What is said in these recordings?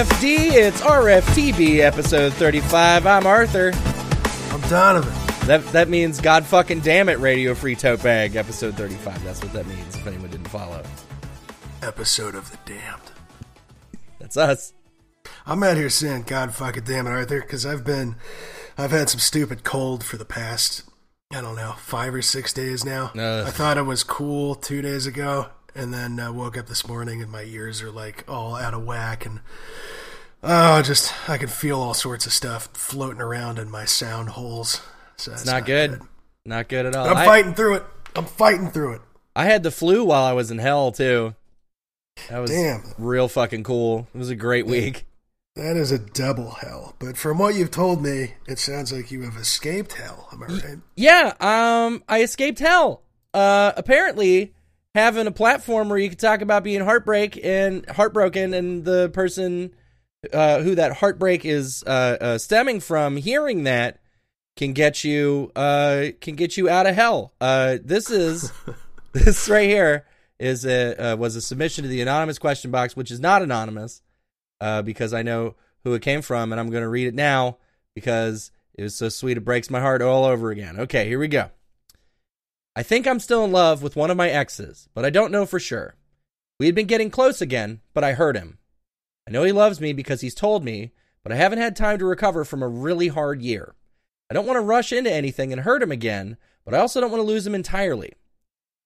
RTFD, it's RFTB episode 35. I'm Arthur. I'm Donovan. That that means God fucking damn it, Radio Free Tote Bag episode 35. That's what that means if anyone didn't follow. Episode of the Damned. That's us. I'm out here saying God fucking damn it, Arthur, because I've been, I've had some stupid cold for the past, I don't know, five or six days now. Ugh. I thought it was cool two days ago, and then uh, woke up this morning and my ears are like all out of whack, and oh, just I can feel all sorts of stuff floating around in my sound holes. So It's not, good. Not good at all. I'm I, fighting through it. I'm fighting through it. I had the flu while I was in hell too. That was Damn. real fucking cool. It was a great week. That is a double hell. But from what you've told me, it sounds like you have escaped hell. Am I right? Yeah, um, I escaped hell. Uh, apparently, having a platform where you could talk about being heartbreak and heartbroken, and the person uh, who that heartbreak is uh, uh, stemming from, hearing that, can get you uh, can get you out of hell. Uh, this is this right here is a uh, was a submission to the anonymous question box, which is not anonymous uh, because I know who it came from, and I'm going to read it now because it was so sweet it breaks my heart all over again. Okay, here we go. I think I'm still in love with one of my exes, but I don't know for sure. We had been getting close again, but I hurt him. I know he loves me because he's told me, but I haven't had time to recover from a really hard year. I don't want to rush into anything and hurt him again, but I also don't want to lose him entirely.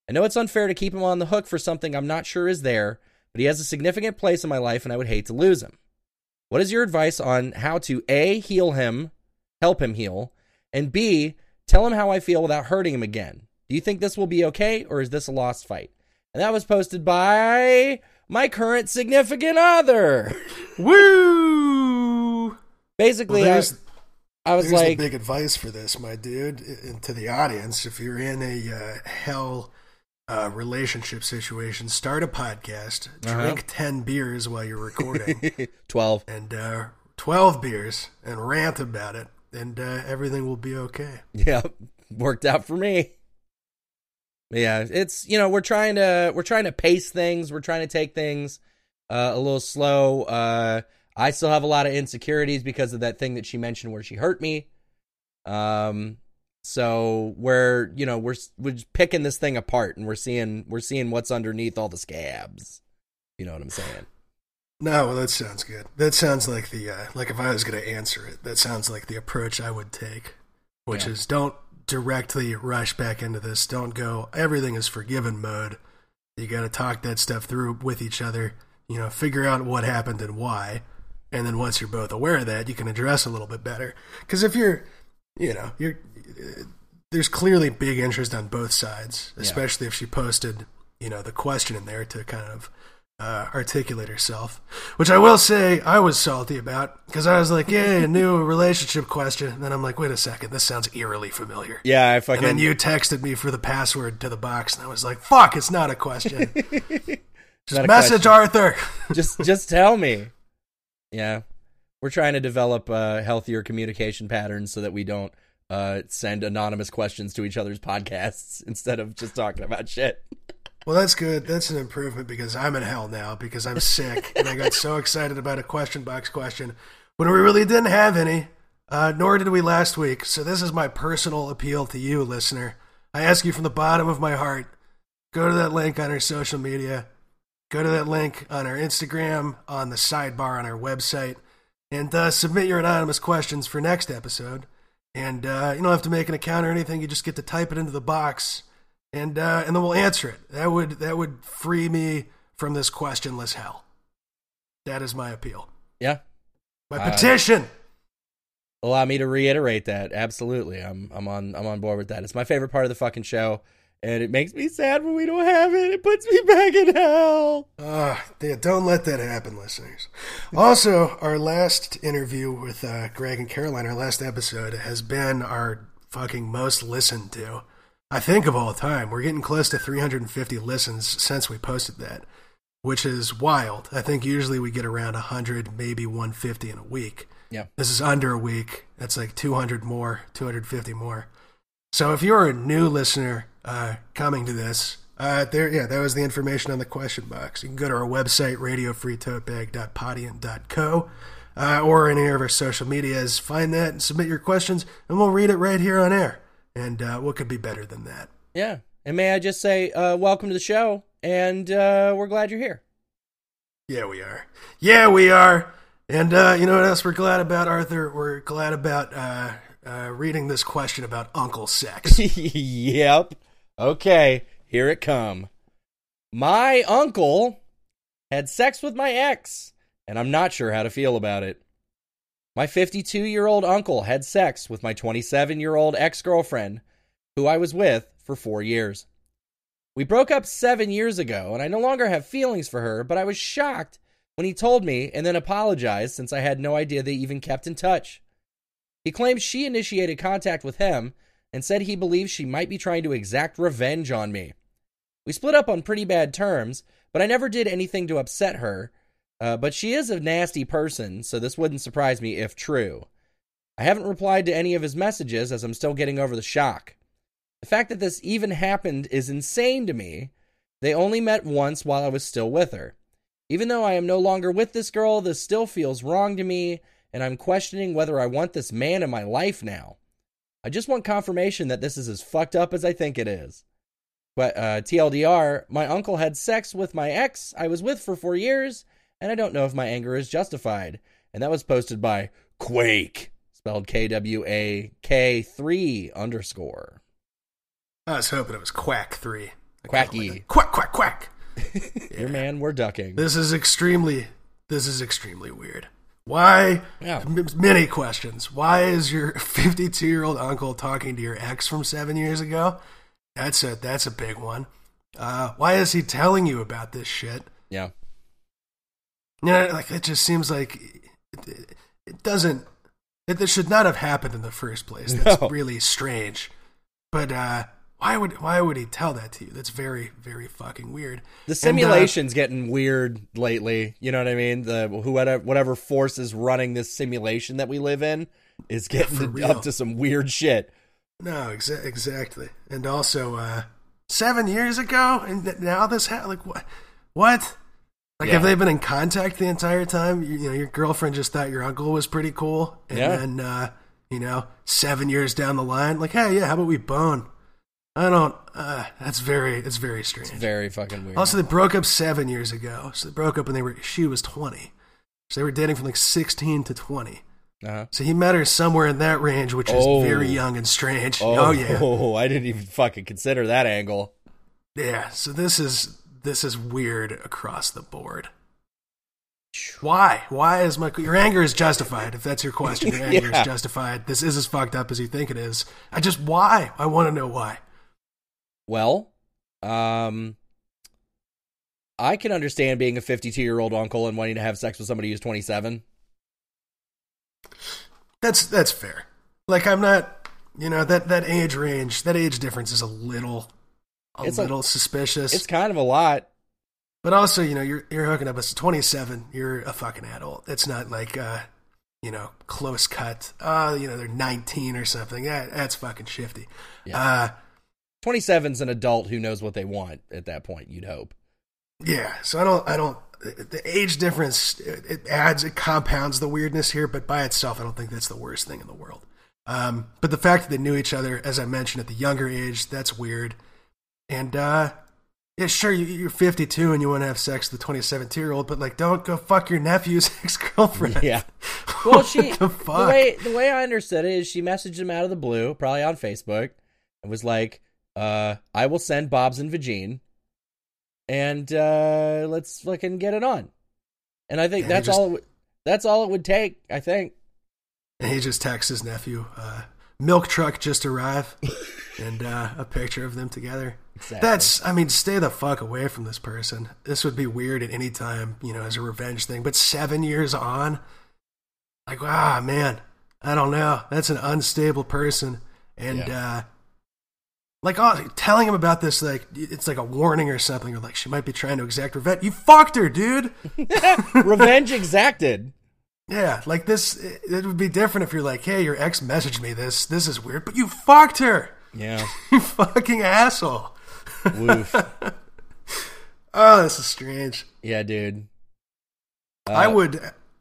I know it's unfair to keep him on the hook for something I'm not sure is there, but he has a significant place in my life and I would hate to lose him. What is your advice on how to A, heal him, help him heal, and B, tell him how I feel without hurting him again? Do you think this will be okay or is this a lost fight? And that was posted by my current significant other. Woo! Basically, Well, I, I was like, big advice for this, my dude, and to the audience. If you're in a uh, hell uh, relationship situation, start a podcast, Uh-huh. drink 10 beers while you're recording, 12. and uh, 12 beers, and rant about it, and uh, everything will be okay. Yeah, worked out for me. Yeah, it's you know we're trying to we're trying to pace things. We're trying to take things uh, a little slow. Uh, I still have a lot of insecurities because of that thing that she mentioned where she hurt me. Um, so we're you know we're we're just picking this thing apart and we're seeing we're seeing what's underneath all the scabs. You know what I'm saying? No, well, that sounds good. That sounds like the uh, like if I was going to answer it, that sounds like the approach I would take, which Yeah. is don't directly rush back into this. Don't go everything is forgiven mode. You got to talk that stuff through with each other. You know, figure out what happened and why, and then once you're both aware of that, you can address a little bit better. Because if you're, you know, you're there's clearly big interest on both sides, Yeah. especially if she posted, you know, the question in there to kind of uh, articulate herself, which I will say I was salty about because I was like, "Yeah, a new relationship question," and then I'm like, "Wait a second, this sounds eerily familiar." Yeah, I fucking. And then you texted me for the password to the box, and I was like, "Fuck, it's not a question. Just a message question. Arthur." just just tell me. Yeah, we're trying to develop uh, healthier communication patterns so that we don't uh, send anonymous questions to each other's podcasts instead of just talking about shit. Well, that's good. That's an improvement because I'm in hell now because I'm sick and I got so excited about a question box question when we really didn't have any, uh, nor did we last week. So this is my personal appeal to you, listener. I ask you from the bottom of my heart go to that link on our social media, go to that link on our Instagram, on the sidebar on our website, and uh, submit your anonymous questions for next episode. And uh, you don't have to make an account or anything. You just get to type it into the box and uh, and then we'll answer it. That would that would free me from this questionless hell. That is my appeal. Yeah, My Uh, petition. allow me to reiterate that. Absolutely, I'm I'm on I'm on board with that. It's my favorite part of the fucking show, and it makes me sad when we don't have it. It puts me back in hell. Ah, yeah, don't let that happen, listeners. Also, our last interview with uh, Greg and Caroline, our last episode, has been our fucking most listened to. I think of all time. We're getting close to 350 listens since we posted that, which is wild. I think usually we get around 100, maybe 150 in a week. Yeah. This is under a week. That's like 200 more, 250 more. So if you're a new listener uh, coming to this, Uh, there, yeah, that was the information on the question box. You can go to our website, radiofreetotebag.podium.co, uh, or any of our social medias. Find that and submit your questions, and we'll read it right here on air. And uh, what could be better than that? Yeah. And may I just say, uh, welcome to the show, and uh, we're glad you're here. Yeah, we are. Yeah, we are. And uh, you know what else we're glad about, Arthur? We're glad about uh, uh, reading this question about uncle sex. yep. Okay, here it come. My uncle had sex with my ex, and I'm not sure how to feel about it. My 52 year old uncle had sex with my 27 year old ex girlfriend, who I was with for four years. We broke up seven years ago, and I no longer have feelings for her, but I was shocked when he told me and then apologized since I had no idea they even kept in touch. He claims she initiated contact with him and said he believes she might be trying to exact revenge on me. We split up on pretty bad terms, but I never did anything to upset her. Uh, but she is a nasty person, so this wouldn't surprise me if true. I haven't replied to any of his messages as I'm still getting over the shock. The fact that this even happened is insane to me. They only met once while I was still with her. Even though I am no longer with this girl, this still feels wrong to me, and I'm questioning whether I want this man in my life now. I just want confirmation that this is as fucked up as I think it is. But uh, TLDR, my uncle had sex with my ex I was with for four years, and I don't know if my anger is justified. And that was posted by Quake, spelled K W A K 3 underscore. I was hoping it was Quack 3. Quacky. Quack, quack, quack. Your man, we're ducking. This is extremely, this is extremely weird. Why? Yeah. M- Many questions. Why is your 52 year old uncle talking to your ex from seven years ago? That's a that's a big one. Uh, why is he telling you about this shit? Yeah. You know, like it just seems like it, it doesn't. It, it should not have happened in the first place. That's No. really strange. But uh, why would why would he tell that to you? That's very very fucking weird. The And, uh, simulation's getting weird lately. You know what I mean? The whoever whatever force is running this simulation that we live in is getting to- up to some weird shit. No, exa- exactly. And also, uh, seven years ago, and now this ha- like what? What? Like, have Yeah. they been in contact the entire time? You, you know, your girlfriend just thought your uncle was pretty cool, and Yeah. then uh, you know, seven years down the line, like, hey, yeah, how about we bone? I don't. Uh, that's very. It's very strange. Very fucking weird. Also, they broke up seven years ago. So they broke up when they were. She was twenty. So they were dating from like sixteen to twenty. uh-huh. So he met her somewhere in that range, which is Oh. very young and strange. Oh, oh yeah. Oh, I didn't even fucking consider that angle. Yeah, so this is this is weird across the board. Why? Why is my your anger is justified? If that's your question, your anger Yeah. is justified. This is as fucked up as you think it is. I just why? I want to know why. Well, um, I can understand being a 52 year old uncle and wanting to have sex with somebody who's 27. That's that's fair. Like I'm not, you know, that that age range, that age difference is a little, a It's a- little suspicious. It's kind of a lot. But also, you know, you're you're hooking up as 27. You're a fucking adult. It's not like, uh, you know, close cut. Uh, you know, they're 19 or something. That, that's fucking shifty. Yeah. Uh, 27's an adult who knows what they want at that point, you'd hope. yeah. So I don't, I don't. The age difference it adds, it compounds the weirdness here. But by itself, I don't think that's the worst thing in the world. Um, but the fact that they knew each other, as I mentioned, at the younger age, that's weird. And uh, yeah, sure, you, you're 52 and you want to have sex with a 27 year old, but like, don't go fuck your nephew's ex girlfriend. Yeah. Well, she the the, way the way I understood it is she messaged him out of the blue, probably on Facebook, and was like, uh, "I will send Bob's and Vagine, and uh, let's fucking get it on." And I think Yeah, he that's just- all. It, would- that's all it would take. I think. And he just texts his nephew, uh, milk truck just arrived, and uh, a picture of them together. Exactly. That's, I mean, stay the fuck away from this person. This would be weird at any time, you know, as a revenge thing. But seven years on, like, ah, man, I don't know. That's an unstable person. And, uh, like, oh, telling him about this, like, it's like a warning or something, or like she might be trying to exact revenge. You fucked her, dude. Revenge exacted. Yeah, like this, it would be different if you're like, hey, your ex messaged me this. This is weird, but you fucked her. Yeah. Fucking asshole. Woof. Oh, this is strange. Yeah, dude. I Uh, would,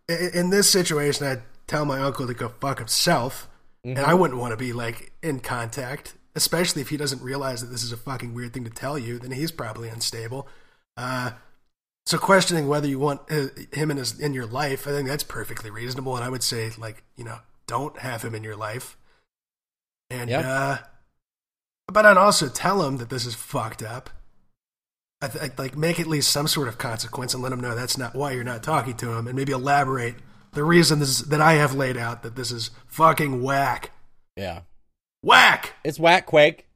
in this situation, I'd tell my uncle to go fuck himself, and Mm-hmm. I wouldn't want to be like in contact, especially if he doesn't realize that this is a fucking weird thing to tell you. Then he's probably unstable. Uh, so questioning whether you want uh, him in his in your life, I think that's perfectly reasonable, and I would say like you know don't have him in your life, and Yeah. uh, but I'd also tell him that this is fucked up. I th- I'd, like make at least some sort of consequence and let him know that's not why you're not talking to him, and maybe elaborate the reason this is, that I have laid out that this is fucking whack, yeah. whack. It's whack quake.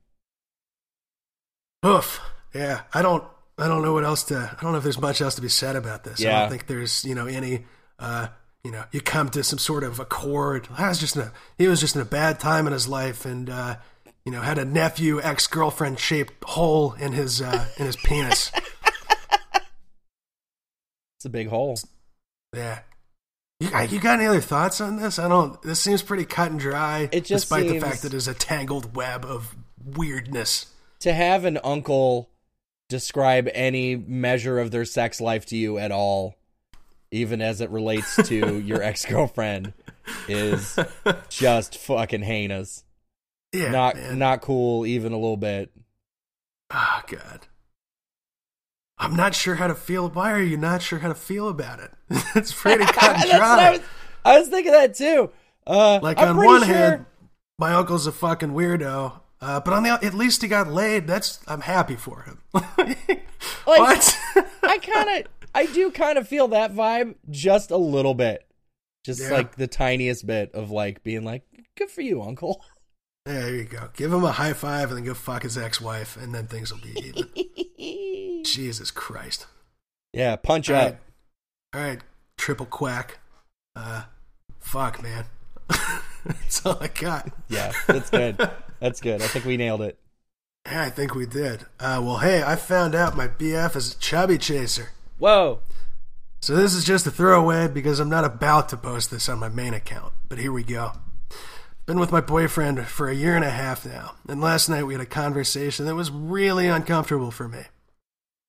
Oof. Yeah, I don't. I don't know what else to. I don't know if there's much else to be said about this. Yeah. I don't think there's you know any. uh You know, you come to some sort of accord. I was just in a. He was just in a bad time in his life, and uh you know had a nephew ex girlfriend shaped hole in his uh in his penis. It's a big hole. Yeah. You got, you got any other thoughts on this? I don't. This seems pretty cut and dry, It just despite the fact that it's a tangled web of weirdness. To have an uncle describe any measure of their sex life to you at all, even as it relates to your ex girlfriend, is just fucking heinous. Yeah, not man. not cool even a little bit. Oh God. I'm not sure how to feel. Why are you not sure how to feel about it? it's pretty cut and what I was, I was thinking that too. Uh, Like I'm on one sure- hand, my uncle's a fucking weirdo, uh, but on the at least he got laid. That's I'm happy for him. what? I kind of, I do kind of feel that vibe just a little bit, just Yeah. like the tiniest bit of like being like, "Good for you, uncle." There you go. Give him a high five and then go fuck his ex-wife, and then things will be even. Jesus Christ. yeah, punch All up. right. All right, triple quack. Uh, fuck, man. That's all I got. Yeah, that's good. that's good. I think we nailed it. Yeah, I think we did. Uh, well, hey, I found out my BF is a chubby chaser. Whoa. So this is just a throwaway because I'm not about to post this on my main account. But here we go. Been with my boyfriend for a year and a half now, and last night we had a conversation that was really uncomfortable for me.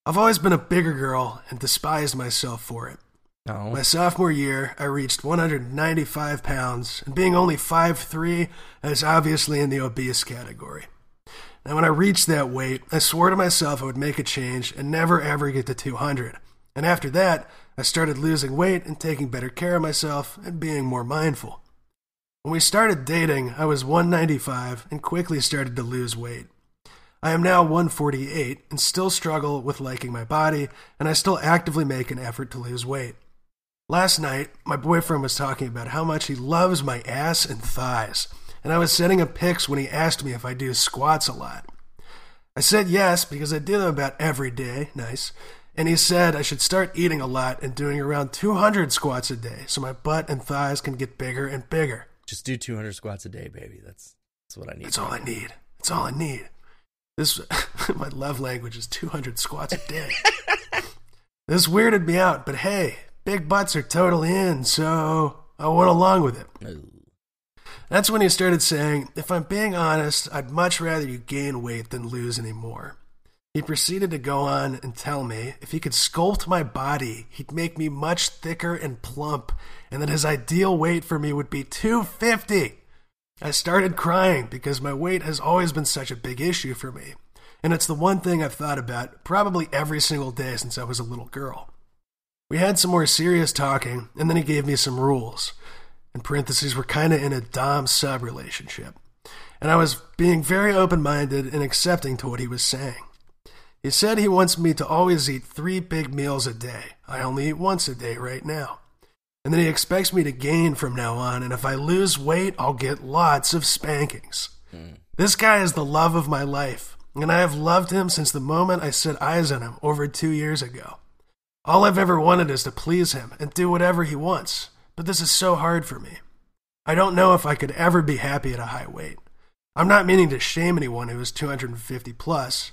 I've always been a bigger girl and despised myself for it. No. My sophomore year, I reached 195 pounds, and being only 5'3, I was obviously in the obese category. Now, when I reached that weight, I swore to myself I would make a change and never ever get to 200. And after that, I started losing weight and taking better care of myself and being more mindful. When we started dating, I was 195 and quickly started to lose weight. I am now 148 and still struggle with liking my body, and I still actively make an effort to lose weight. Last night, my boyfriend was talking about how much he loves my ass and thighs, and I was sending him pics when he asked me if I do squats a lot. I said yes because I do them about every day, nice, and he said I should start eating a lot and doing around 200 squats a day so my butt and thighs can get bigger and bigger. Just do 200 squats a day, baby. That's that's what I need. That's all I need. That's all I need. This my love language is 200 squats a day. this weirded me out, but hey, big butts are totally in, so I went along with it. Ooh. That's when he started saying, If I'm being honest, I'd much rather you gain weight than lose any more. He proceeded to go on and tell me if he could sculpt my body, he'd make me much thicker and plump, and that his ideal weight for me would be 250. I started crying because my weight has always been such a big issue for me, and it's the one thing I've thought about probably every single day since I was a little girl. We had some more serious talking, and then he gave me some rules. In parentheses, we're kind of in a Dom sub relationship. And I was being very open minded and accepting to what he was saying. He said he wants me to always eat three big meals a day. I only eat once a day right now. And then he expects me to gain from now on, and if I lose weight, I'll get lots of spankings. This guy is the love of my life, and I have loved him since the moment I set eyes on him over two years ago. All I've ever wanted is to please him and do whatever he wants, but this is so hard for me. I don't know if I could ever be happy at a high weight. I'm not meaning to shame anyone who is 250 plus,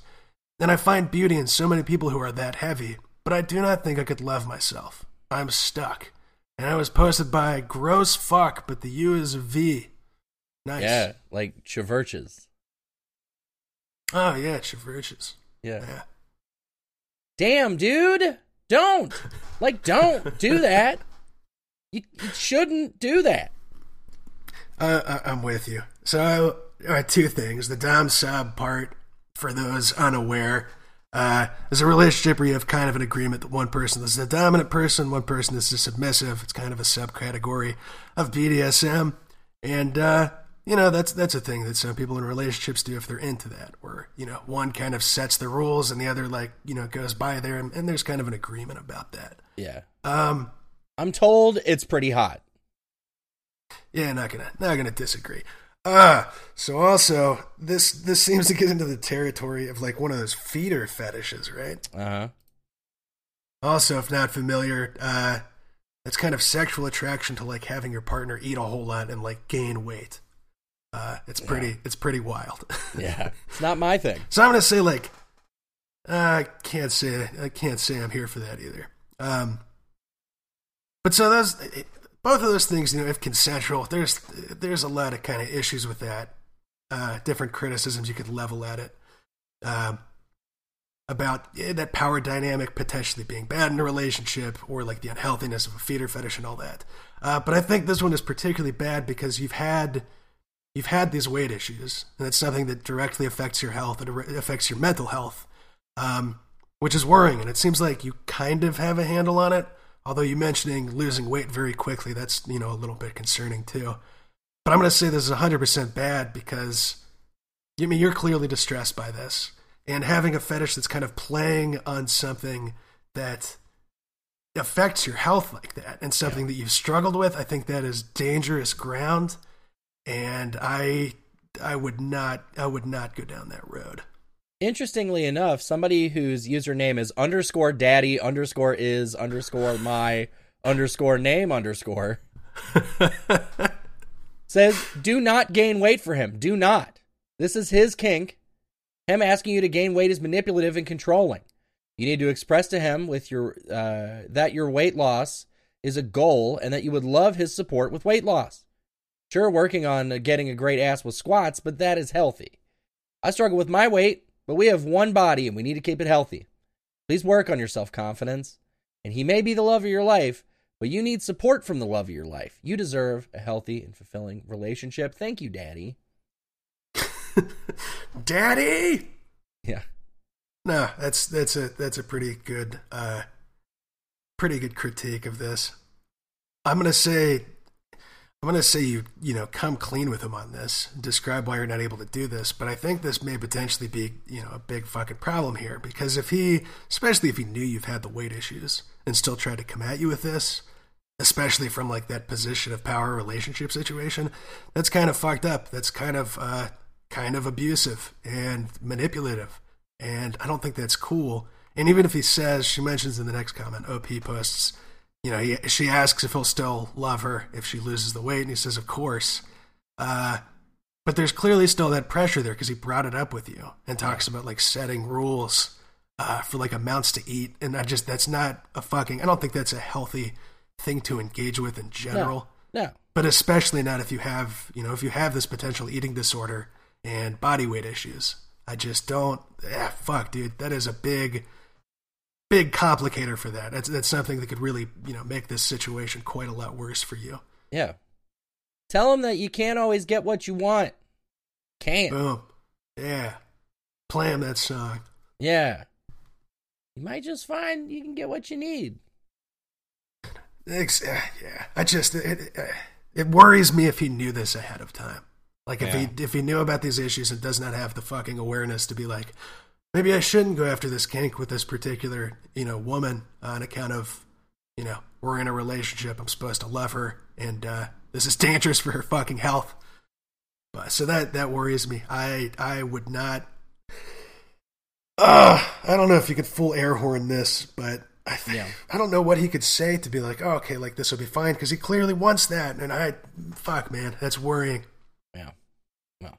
and I find beauty in so many people who are that heavy, but I do not think I could love myself. I'm stuck. And it was posted by gross fuck, but the U is a V. Nice. Yeah, like Chaverches. Oh yeah, Chiverches. Yeah. Yeah. Damn, dude. Don't. Like, don't do that. You, you shouldn't do that. Uh, I- I'm with you. So, uh, two things. The Dom sub part, for those unaware, uh, is a relationship where you have kind of an agreement that one person is the dominant person, one person is the submissive. It's kind of a subcategory of BDSM. And, uh, you know, that's that's a thing that some people in relationships do if they're into that, where, you know, one kind of sets the rules and the other, like, you know, goes by there, and, and there's kind of an agreement about that. Yeah. Um, I'm told it's pretty hot. Yeah, not gonna not gonna disagree. Uh so also this this seems to get into the territory of like one of those feeder fetishes, right? Uh huh. Also, if not familiar, uh that's kind of sexual attraction to like having your partner eat a whole lot and like gain weight. Uh it's pretty it's pretty wild. Yeah. It's not my thing. so I'm gonna say like uh, I can't say I can't say I'm here for that either. Um but so those both of those things, you know, if consensual, there's there's a lot of kind of issues with that. Uh, different criticisms you could level at it um, about yeah, that power dynamic potentially being bad in a relationship, or like the unhealthiness of a feeder fetish and all that. Uh, but I think this one is particularly bad because you've had you've had these weight issues, and it's something that directly affects your health. It affects your mental health, um, which is worrying. And it seems like you kind of have a handle on it. Although you mentioning losing weight very quickly, that's you know a little bit concerning too. But I'm going to say this is 100% bad because I mean you're clearly distressed by this, and having a fetish that's kind of playing on something that affects your health like that, and something that you've struggled with, I think that is dangerous ground, and I I would not I would not go down that road. Interestingly enough, somebody whose username is underscore daddy underscore is underscore my underscore name underscore says, do not gain weight for him. Do not. This is his kink. Him asking you to gain weight is manipulative and controlling. You need to express to him with your uh, that your weight loss is a goal and that you would love his support with weight loss. Sure, working on getting a great ass with squats, but that is healthy. I struggle with my weight, but we have one body and we need to keep it healthy. Please work on your self confidence. And he may be the love of your life, but you need support from the love of your life. You deserve a healthy and fulfilling relationship. Thank you, Daddy. Daddy. Yeah. No, that's that's a that's a pretty good uh pretty good critique of this. I'm gonna say I'm gonna say you you know come clean with him on this. Describe why you're not able to do this, but I think this may potentially be you know a big fucking problem here because if he, especially if he knew you've had the weight issues and still tried to come at you with this, especially from like that position of power relationship situation, that's kind of fucked up. That's kind of uh kind of abusive and manipulative, and I don't think that's cool. And even if he says, she mentions in the next comment, OP posts you know, he, she asks if he'll still love her if she loses the weight, and he says, "Of course." Uh, but there's clearly still that pressure there because he brought it up with you and talks about like setting rules uh, for like amounts to eat, and I just that's not a fucking. I don't think that's a healthy thing to engage with in general. No. But especially not if you have, you know, if you have this potential eating disorder and body weight issues. I just don't. Ah, fuck, dude. That is a big big complicator for that. That's that's something that could really you know make this situation quite a lot worse for you. Yeah. Tell him that you can't always get what you want. Can't. Boom. Yeah. Play him that song. Yeah. You might just find you can get what you need. Ex- uh, yeah. I just it, it, it worries me if he knew this ahead of time. Like if Yeah. he if he knew about these issues and does not have the fucking awareness to be like, maybe I shouldn't go after this kink with this particular you know woman on account of you know we're in a relationship. I'm supposed to love her, and uh, this is dangerous for her fucking health. But so that that worries me. I I would not. Uh, I don't know if you could full air horn this, but I think Yeah. I don't know what he could say to be like, oh, okay, like this will be fine because he clearly wants that, and I, fuck, man, that's worrying. Yeah. Well.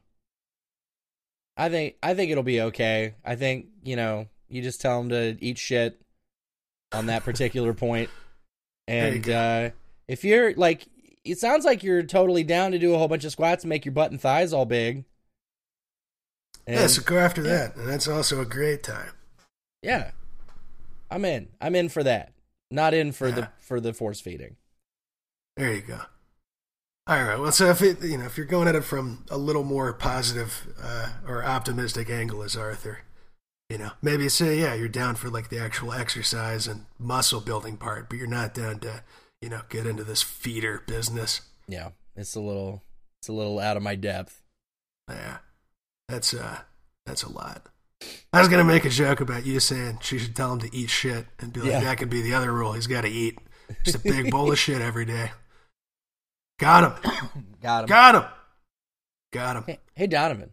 I think I think it'll be okay. I think, you know, you just tell him to eat shit on that particular point. You And uh if you're like it sounds like you're totally down to do a whole bunch of squats and make your butt and thighs all big. And yeah, so go after that, and that's also a great time. yeah, I'm in. I'm in for that. Not in for the for the force feeding. There you go. All right. Well, so if it, you know if you're going at it from a little more positive uh, or optimistic angle as Arthur, you know, maybe say yeah, you're down for like the actual exercise and muscle building part, but you're not down to you know get into this feeder business. Yeah, it's a little it's a little out of my depth. Yeah, that's uh, that's a lot. I was gonna make a joke about you saying she should tell him to eat shit and be like, Yeah. that could be the other rule. He's got to eat just a big bowl of shit every day. Got him. Got him. Got him. Got him. Hey, hey Donovan,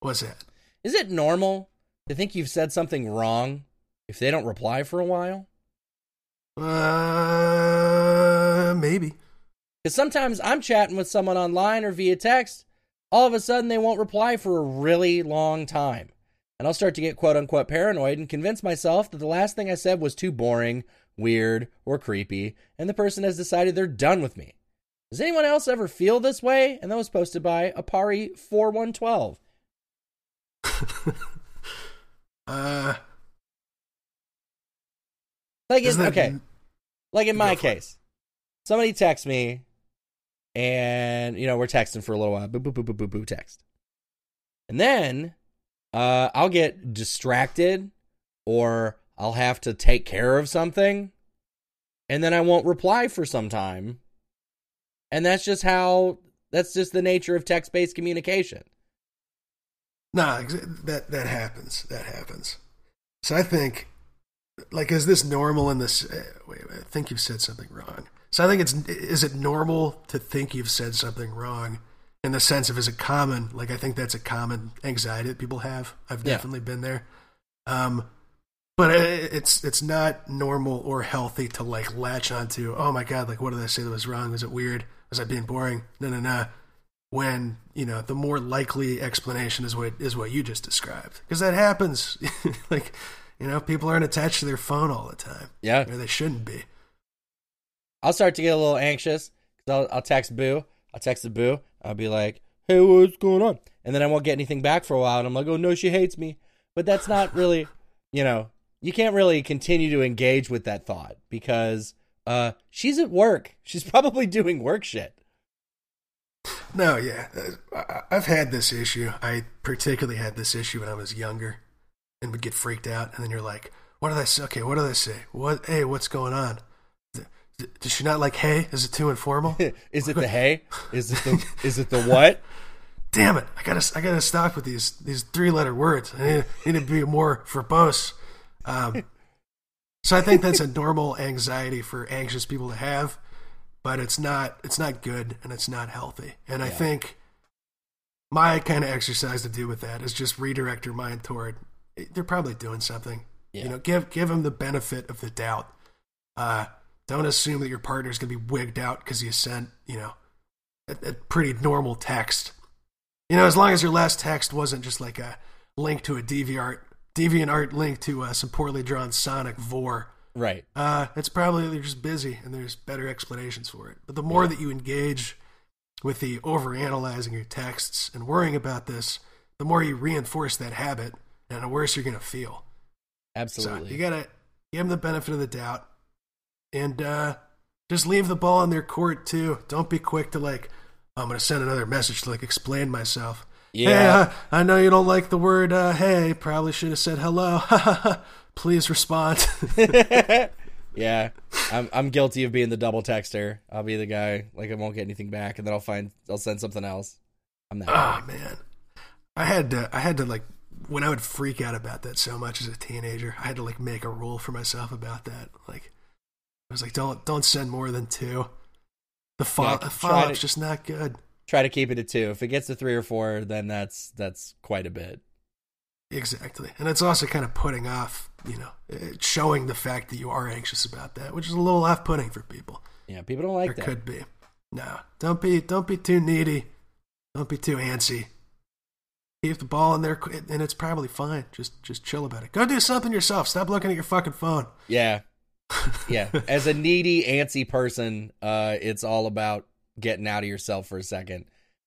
What's that? is it normal to think you've said something wrong if they don't reply for a while? Uh, maybe. Because sometimes I'm chatting with someone online or via text, all of a sudden they won't reply for a really long time. And I'll start to get quote unquote paranoid and convince myself that the last thing I said was too boring, weird, or creepy, and the person has decided they're done with me. Does anyone else ever feel this way? And that was posted by Apari4112. Uh, Like, in, okay, like in my for it. case, somebody texts me, and you know we're texting for a little while, boo boo boo boo boo boo text, and then uh, I'll get distracted, or I'll have to take care of something, and then I won't reply for some time, and that's just how that's just the nature of text based communication. No, ex- that that happens. That happens. So I think, like, is this normal in this? Uh, wait, I think you've said something wrong. So I think it's is it normal to think you've said something wrong in the sense of is it common? Like I think that's a common anxiety that people have. I've Yeah. definitely been there. Um, but it- it's it's not normal or healthy to like latch onto. Oh my god! Like what did I say that was wrong? Was it weird? Was I being boring? No, no, no when you know the more likely explanation is what is what you just described because that happens like you know people aren't attached to their phone all the time Yeah, or they shouldn't be I'll start to get a little anxious because I'll, I'll text Boo. I'll text the Boo. I'll be like, "Hey, what's going on?" And then I won't get anything back for a while, and I'm like, "Oh no, she hates me." But that's not really, you know, you can't really continue to engage with that thought because uh, she's at work. She's probably doing work shit. no yeah uh, i've had this issue i particularly had this issue when i was younger and would get freaked out and then you're like what did i say okay what did i say what hey what's going on does she not like hey is it too informal is it the hey? Is it the is it the what? damn it, I gotta I gotta stop with these these three letter words. I need, need to be more verbose. Um, so I think that's a normal anxiety for anxious people to have, but it's not it's not good and it's not healthy. And I think my kind of exercise to do with that is just redirect your mind toward they're probably doing something. Yeah. You know, give give them the benefit of the doubt. Uh, don't assume that your partner's gonna be wigged out because you sent you know a, a pretty normal text. You know, as long as your last text wasn't just like a link to a DeviantArt, DeviantArt link to uh, some poorly drawn Sonic vore, Right. uh, it's probably they're just busy and there's better explanations for it. But the more that you engage with the overanalyzing your texts and worrying about this, the more you reinforce that habit and the worse you're going to feel. Absolutely. So you got to give them the benefit of the doubt and uh, just leave the ball in their court too. Don't be quick to like, "Oh, I'm going to send another message to like explain myself. Hey, yeah. uh, I know you don't like the word uh, hey. Probably should have said hello. Please respond. yeah. I'm I'm guilty of being the double texter. I'll be the guy like I won't get anything back and then I'll find I'll send something else. I'm that guy. oh man, I had to. I had to like when I would freak out about that so much as a teenager. I had to like make a rule for myself about that. Like I was like, don't don't send more than two. The Yeah, the follow up's just not good. Try to keep it at two. If it gets to three or four, then that's that's quite a bit. Exactly. And it's also kind of putting off, you know, showing the fact that you are anxious about that, which is a little off putting for people. Yeah, people don't like or that. could be. No. Don't be don't be too needy. Don't be too antsy. Keep the ball in there and it's probably fine. Just just chill about it. Go do something yourself. Stop looking at your fucking phone. Yeah. Yeah. As a needy, antsy person, uh, it's all about getting out of yourself for a second.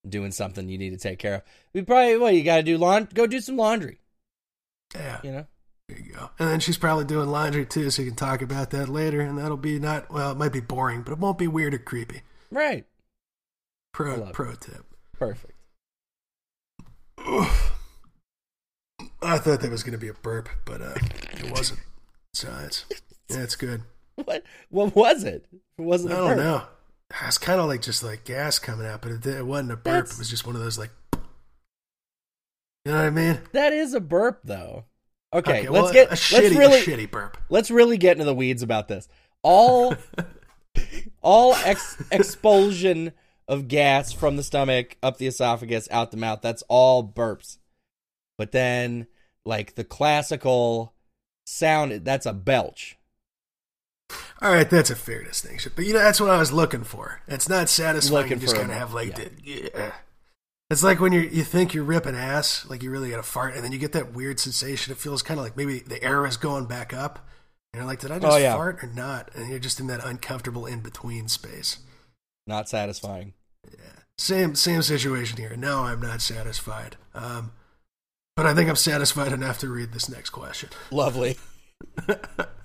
doing something you need to take care of. We probably well, you got to do laund- go do some laundry. Yeah. You know, There you go. And then she's probably doing laundry too, so you can talk about that later. And that'll be not well, it might be boring, but it won't be weird or creepy. right? Pro pro tip. Perfect. I thought that was going to be a burp, but uh, it wasn't. So it's yeah, it's good. What what was it? It wasn't. I don't burp. Know. It's kind of like just like gas coming out, but it, it wasn't a burp. That's- It was just one of those like, you know what I mean? That is a burp, though. Okay, well, let's get a let's shitty, really shitty burp. let's really get into the weeds about this. All all ex- expulsion of gas from the stomach up the esophagus out the mouth that's all burps. But then like the classical sound that's a belch. All right, that's a fair distinction, but you know that's what I was looking for. It's not satisfying. Looking you just kind of have like yeah. the yeah. It's like when you you think you're ripping ass, like you really got a fart, and then you get that weird sensation. It feels kind of like maybe the air is going back up, and you're like, did I just Oh, yeah. fart or not? And you're just in that uncomfortable in between space. Not satisfying. Yeah. Same same situation here. No, I'm not satisfied. Um, but I think I'm satisfied enough to read this next question. Lovely.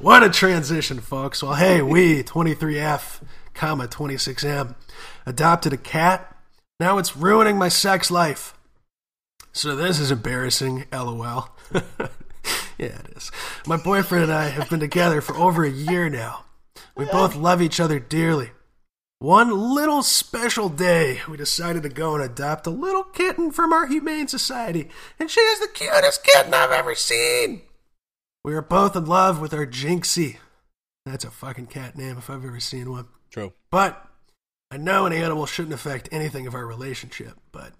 What a transition, folks. Well, hey, we 23F, comma 26M, adopted a cat. Now it's ruining my sex life. So this is embarrassing, lol. yeah, it is. My boyfriend and I have been together for over a year now. We both love each other dearly. One little special day, we decided to go and adopt a little kitten from our humane society, and she is the cutest kitten I've ever seen. We are both in love with our Jinxie. That's a fucking cat name if I've ever seen one. True. But I know an animal shouldn't affect anything of our relationship, but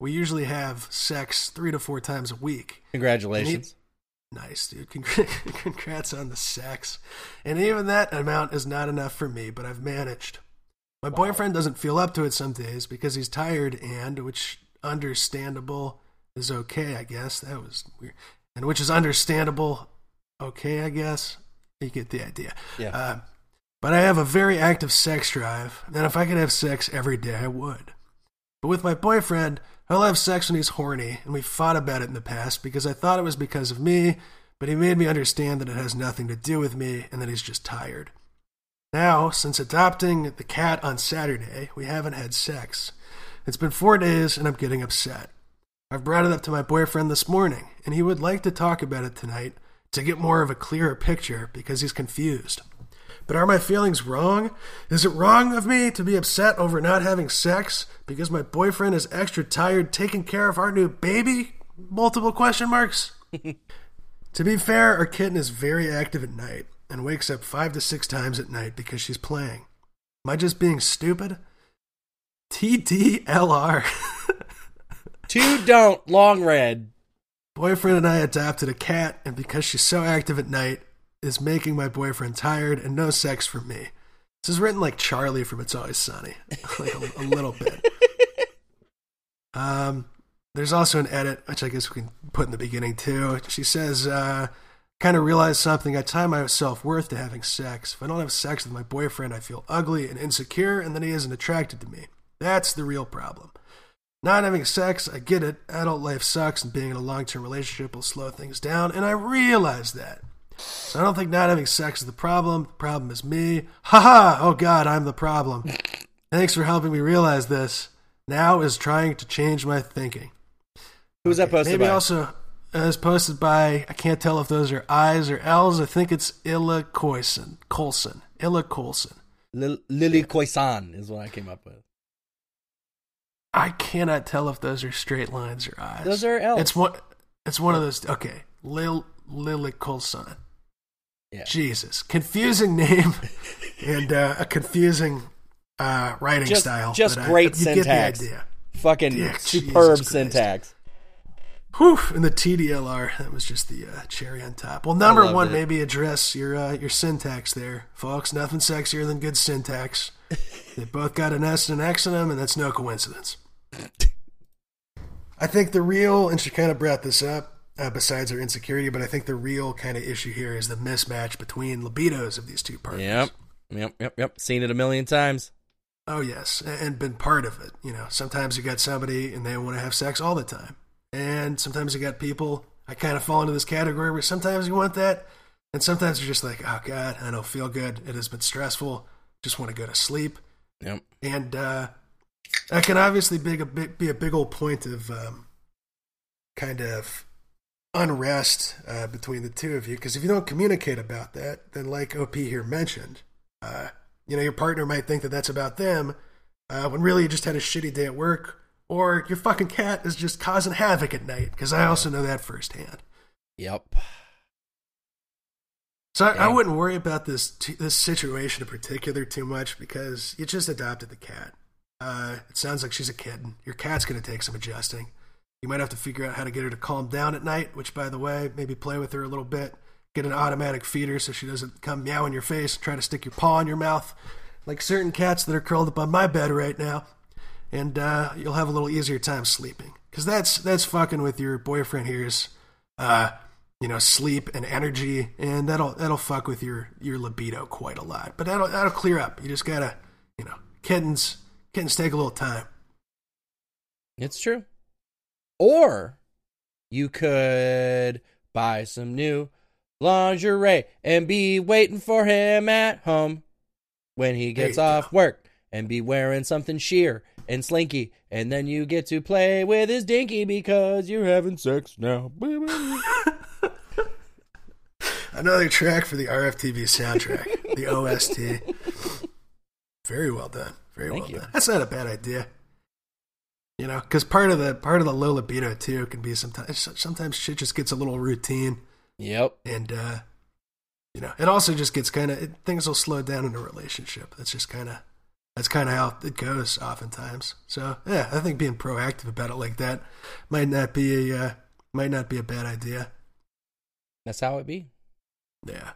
we usually have sex three to four times a week. Congratulations. Nice, dude. Congrats on the sex. And even that amount is not enough for me, but I've managed. My boyfriend doesn't feel up to it some days because he's tired and, which understandable is okay, I guess. That was weird. And which is understandable, okay, I guess. You get the idea. Yeah. Uh, but I have a very active sex drive, and if I could have sex every day, I would. But with my boyfriend, I'll have sex when he's horny, and we fought about it in the past because I thought it was because of me, but he made me understand that it has nothing to do with me and that he's just tired. Now, since adopting the cat on Saturday, we haven't had sex. It's been four days, and I'm getting upset. I've brought it up to my boyfriend this morning, and he would like to talk about it tonight to get more of a clearer picture because he's confused. But are my feelings wrong? Is it wrong of me to be upset over not having sex because my boyfriend is extra tired taking care of our new baby? Multiple question marks. to be fair, our kitten is very active at night and wakes up five to six times at night because she's playing. Am I just being stupid? TDLR. Two don't long red. Boyfriend and I adopted a cat, and because she's so active at night, is making my boyfriend tired and no sex for me. This is written like Charlie from It's Always Sunny, like a, a little bit. Um, there's also an edit, which I guess we can put in the beginning too. She says, uh, kind of realized something. I tie my self worth to having sex. If I don't have sex with my boyfriend, I feel ugly and insecure, and then he isn't attracted to me. That's the real problem. Not having sex, I get it. Adult life sucks, and being in a long term relationship will slow things down, and I realize that. So I don't think not having sex is the problem. The problem is me. Ha ha! Oh god, I'm the problem. Thanks for helping me realize this. Now is trying to change my thinking. Who's that posted Maybe by? also uh, is posted by I can't tell if those are I's or L's. I think it's Illa Coulson. Colson. Illa Colson. Lil- Lily Khoisan is what I came up with. I cannot tell if those are straight lines or eyes. Those are L's. It's one. It's one of those. Okay, Lil Lily Colson. Yeah. Jesus, confusing name and uh, a confusing uh, writing Just- style. just great you syntax. Get the idea. Fucking Yeah, superb syntax. Whew, and the TDLR, that was just the uh, cherry on top. Well, number one, it. maybe address your uh, your syntax there, folks. Nothing sexier than good syntax. they both got an S and an X in them, and that's no coincidence. I think the real, and she kind of brought this up, uh, besides her insecurity, but I think the real kind of issue here is the mismatch between libidos of these two partners. Yep. Yep. Yep. Yep. Seen it a million times. Oh yes, and been part of it. You know, sometimes you got somebody and they want to have sex all the time, and sometimes you got people. I kind of fall into this category where sometimes you want that, and sometimes you're just like, oh god, I don't feel good. It has been stressful. Just want to go to sleep. Yep. and uh, that can obviously be a big, be a big old point of um, kind of unrest uh, between the two of you. Because if you don't communicate about that, then like OP here mentioned, uh, you know your partner might think that that's about them, uh, when really you just had a shitty day at work, or your fucking cat is just causing havoc at night. Because I also know that firsthand. Yep. So I, I wouldn't worry about this t- this situation in particular too much because you just adopted the cat. Uh, it sounds like she's a kitten. Your cat's going to take some adjusting. You might have to figure out how to get her to calm down at night. Which, by the way, maybe play with her a little bit. Get an automatic feeder so she doesn't come meow in your face and try to stick your paw in your mouth, like certain cats that are curled up on my bed right now. And uh, you'll have a little easier time sleeping because that's that's fucking with your boyfriend here's uh, you know, sleep and energy, and that'll that'll fuck with your your libido quite a lot. But that'll that'll clear up. You just gotta, you know, kittens kittens take a little time. It's true. Or you could buy some new lingerie and be waiting for him at home when he gets off go. work and be wearing something sheer and slinky. And then you get to play with his dinky because you're having sex now. Another track for the RFTV soundtrack, the OST. Very well done. Very Thank well you. done. That's not a bad idea. You know, because part of the part of the low libido too can be sometimes sometimes shit just gets a little routine. yep. and uh you know it also just gets kind of things will slow down in a relationship that's just kind of that's kind of how it goes oftentimes so yeah i think being proactive about it like that might not be a uh, might not be a bad idea That's how it be. yeah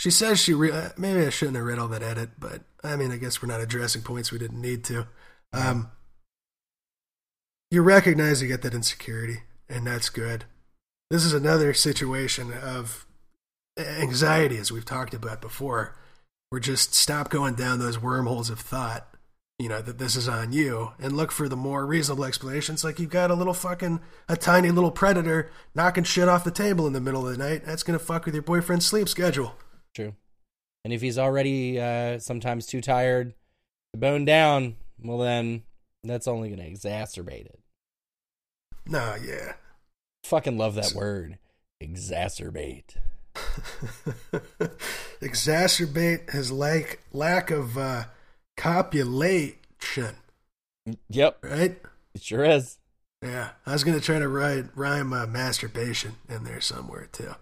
she says she re- uh, maybe i shouldn't have read all that edit but i mean i guess we're not addressing points we didn't need to. Um you recognize you get that insecurity and that's good. This is another situation of anxiety as we've talked about before where just stop going down those wormholes of thought you know that this is on you and look for the more reasonable explanations like you've got a little fucking a tiny little predator knocking shit off the table in the middle of the night. That's gonna fuck with your boyfriend's sleep schedule True. And if he's already uh, sometimes too tired to bone down, well, then that's only going to exacerbate it. Nah, yeah Fucking love that word. Exacerbate. exacerbate his like lack of uh copulation Yep, right it sure is. Yeah, I was gonna try to write rhyme uh, masturbation in there somewhere too,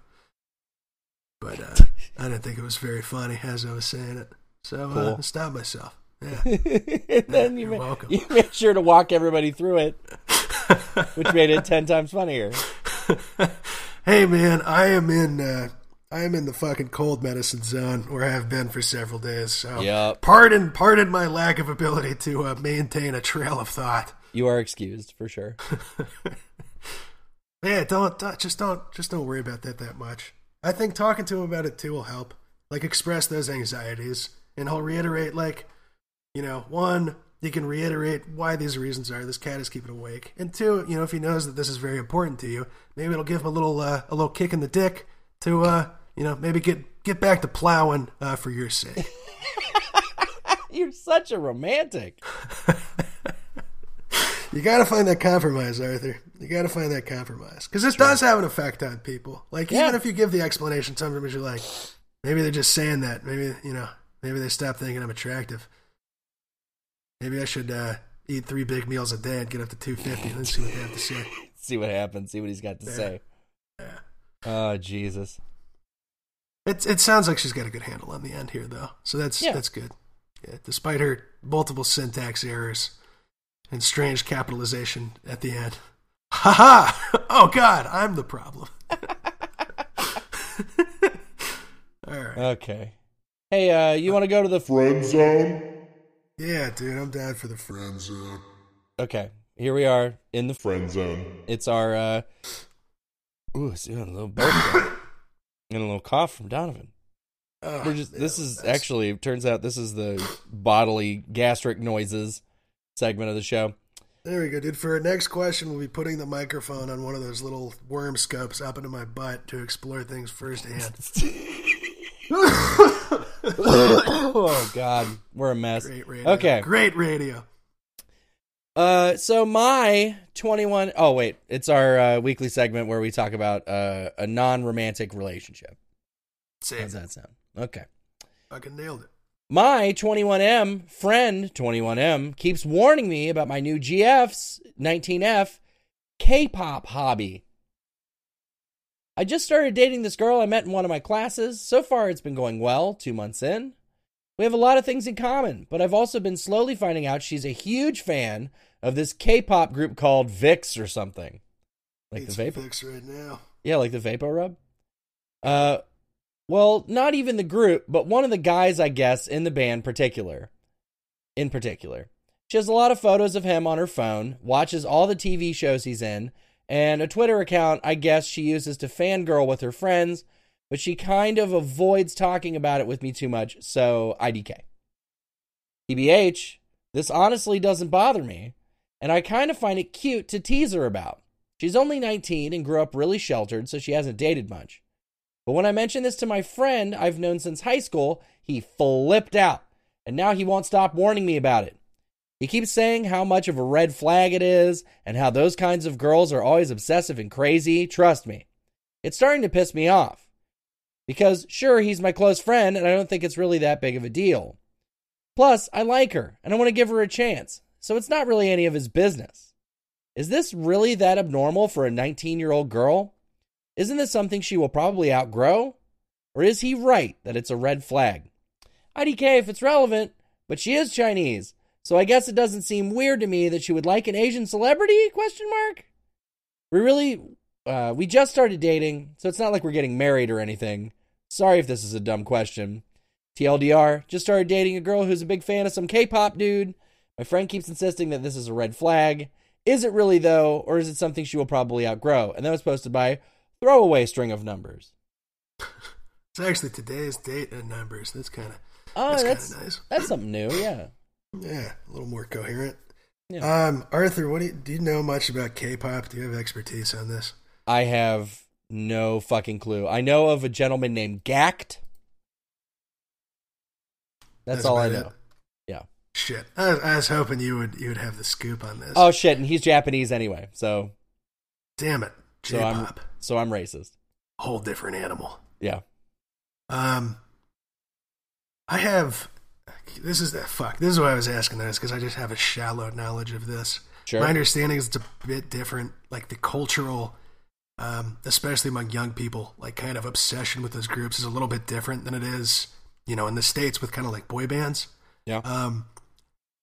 but uh, I didn't think it was very funny as I was saying it, so uh, I stopped myself. Yeah, then you, You're ma- welcome. you made sure to walk everybody through it, which made it 10 times funnier. hey man, I am in uh, I am in the fucking cold medicine zone, where I have been for several days. So Yep. pardon pardon my lack of ability to uh, maintain a trail of thought. You are excused for sure. Yeah, don't, don't just don't just don't worry about that that much. I think talking to him about it too will help. Like express those anxieties, and he'll reiterate like, you know, one, he can reiterate why these reasons are. This cat is keeping awake, and two, you know, if he knows that this is very important to you, maybe it'll give him a little uh, a little kick in the dick to uh, you know, maybe get get back to plowing uh, for your sake. You're such a romantic. You got to find that compromise, Arthur. You got to find that compromise because this does have an effect on people. Like Yeah. even if you give the explanation, sometimes you're like, maybe they're just saying that. Maybe you know, maybe they stop thinking I'm attractive. Maybe I should uh, eat three big meals a day and get up to 250 and then see what they have to say. See what happens. See what he's got to Yeah. say. Yeah. Oh, Jesus. It it sounds like she's got a good handle on the end here, though. So that's Yeah. that's good. Yeah, despite her multiple syntax errors and strange capitalization at the end. Ha ha! Oh God, I'm the problem. All right. Okay. Hey, uh, you want to go to the. Friend zone. Yeah, dude, I'm down for the friend. Friend zone. okay. Here we are in the. Friend zone. It's our. uh Ooh, it's doing a little burp and a little cough from Donovan. Oh, We're just. yeah, This is that's- actually turns out this is the bodily gastric noises segment of the show. There we go, dude. For our next question, we'll be putting the microphone on one of those little worm scopes up into my butt to explore things firsthand. oh God, we're a mess. Great radio. Okay. Great radio. Uh, so my 21 oh wait, it's our uh, weekly segment where we talk about uh, a non-romantic relationship. Same. How's that sound? Okay. Fucking nailed it. My 21M friend 21M keeps warning me about my new GF's 19F K-pop hobby. I just started dating this girl I met in one of my classes. So far it's been going well, 2 months in. We have a lot of things in common, but I've also been slowly finding out she's a huge fan of this K-pop group called Vix or something. Like Need the vapor. fix right now. Yeah, like the Vapor Rub. Uh, well, not even the group, but one of the guys, I guess, in the band particular. In particular, she has a lot of photos of him on her phone, watches all the TV shows he's in, and a Twitter account. I guess she uses to fangirl with her friends, but she kind of avoids talking about it with me too much. So IDK. TBH, this honestly doesn't bother me, and I kind of find it cute to tease her about. She's only 19 and grew up really sheltered, so she hasn't dated much. But when I mentioned this to my friend I've known since high school, he flipped out, and now he won't stop warning me about it. He keeps saying how much of a red flag it is, and how those kinds of girls are always obsessive and crazy. Trust me. It's starting to piss me off. Because, sure, he's my close friend, and I don't think it's really that big of a deal. Plus, I like her, and I want to give her a chance, so it's not really any of his business. Is this really that abnormal for a 19 year old girl? Isn't this something she will probably outgrow? Or is he right that it's a red flag? IDK if it's relevant, but she is Chinese, so I guess it doesn't seem weird to me that she would like an Asian celebrity? Question mark. We really uh, we just started dating, so it's not like we're getting married or anything. Sorry if this is a dumb question. TLDR, just started dating a girl who's a big fan of some K-pop dude. My friend keeps insisting that this is a red flag. Is it really though, or is it something she will probably outgrow? And that was posted by throwaway string of numbers. It's actually today's date and numbers. That's kind of Oh, that's, that's kind of nice. that's something new. Yeah. Yeah, a little more coherent. Yeah. Um, Arthur, what do you, do you know much about K-pop? Do you have expertise on this? I have no fucking clue. I know of a gentleman named Gackt. That's, all I know. it. Yeah. Shit, I, I was hoping you would you would have the scoop on this. Oh shit, and he's Japanese anyway, so damn it, so I'm so I'm racist. whole different animal. Yeah. Um, I have. This is that fuck. This is why I was asking this because I just have a shallow knowledge of this. Sure. My understanding is it's a bit different. Like the cultural, um, especially among young people, like kind of obsession with those groups is a little bit different than it is, you know, in the states with kind of like boy bands. Yeah. Um,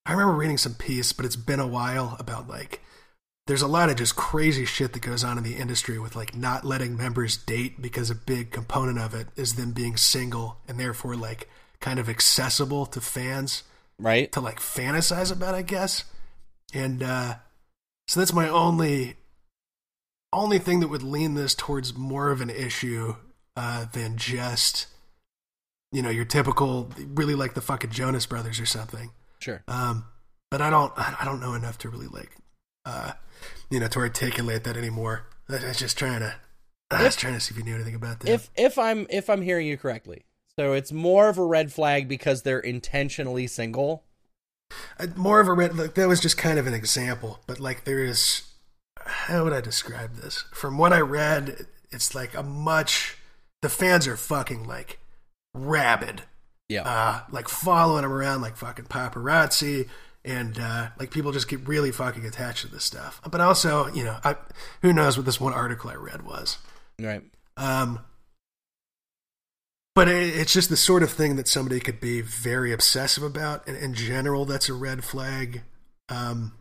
I remember reading some piece, but it's been a while about like there's a lot of just crazy shit that goes on in the industry with like not letting members date because a big component of it is them being single and therefore like kind of accessible to fans Right? to like fantasize about, I guess. And uh so that's my only only thing that would lean this towards more of an issue uh than just you know, your typical really like the fucking Jonas brothers or something. Sure. Um but I don't I I don't know enough to really like uh you know to articulate that anymore. I was just trying to I was If- trying to see if you knew anything about that. If if I'm if I'm hearing you correctly. So it's more of a red flag because they're intentionally single. Uh, more of a red like that was just kind of an example but like there is how would i describe this from what i read it's like a much the fans are fucking like rabid Yeah. uh like following him around like fucking paparazzi and uh like people just get really fucking attached to this stuff but also you know i who knows what this one article i read was right. um, but it, it's just the sort of thing that somebody could be very obsessive about. And in general, that's a red flag. Um,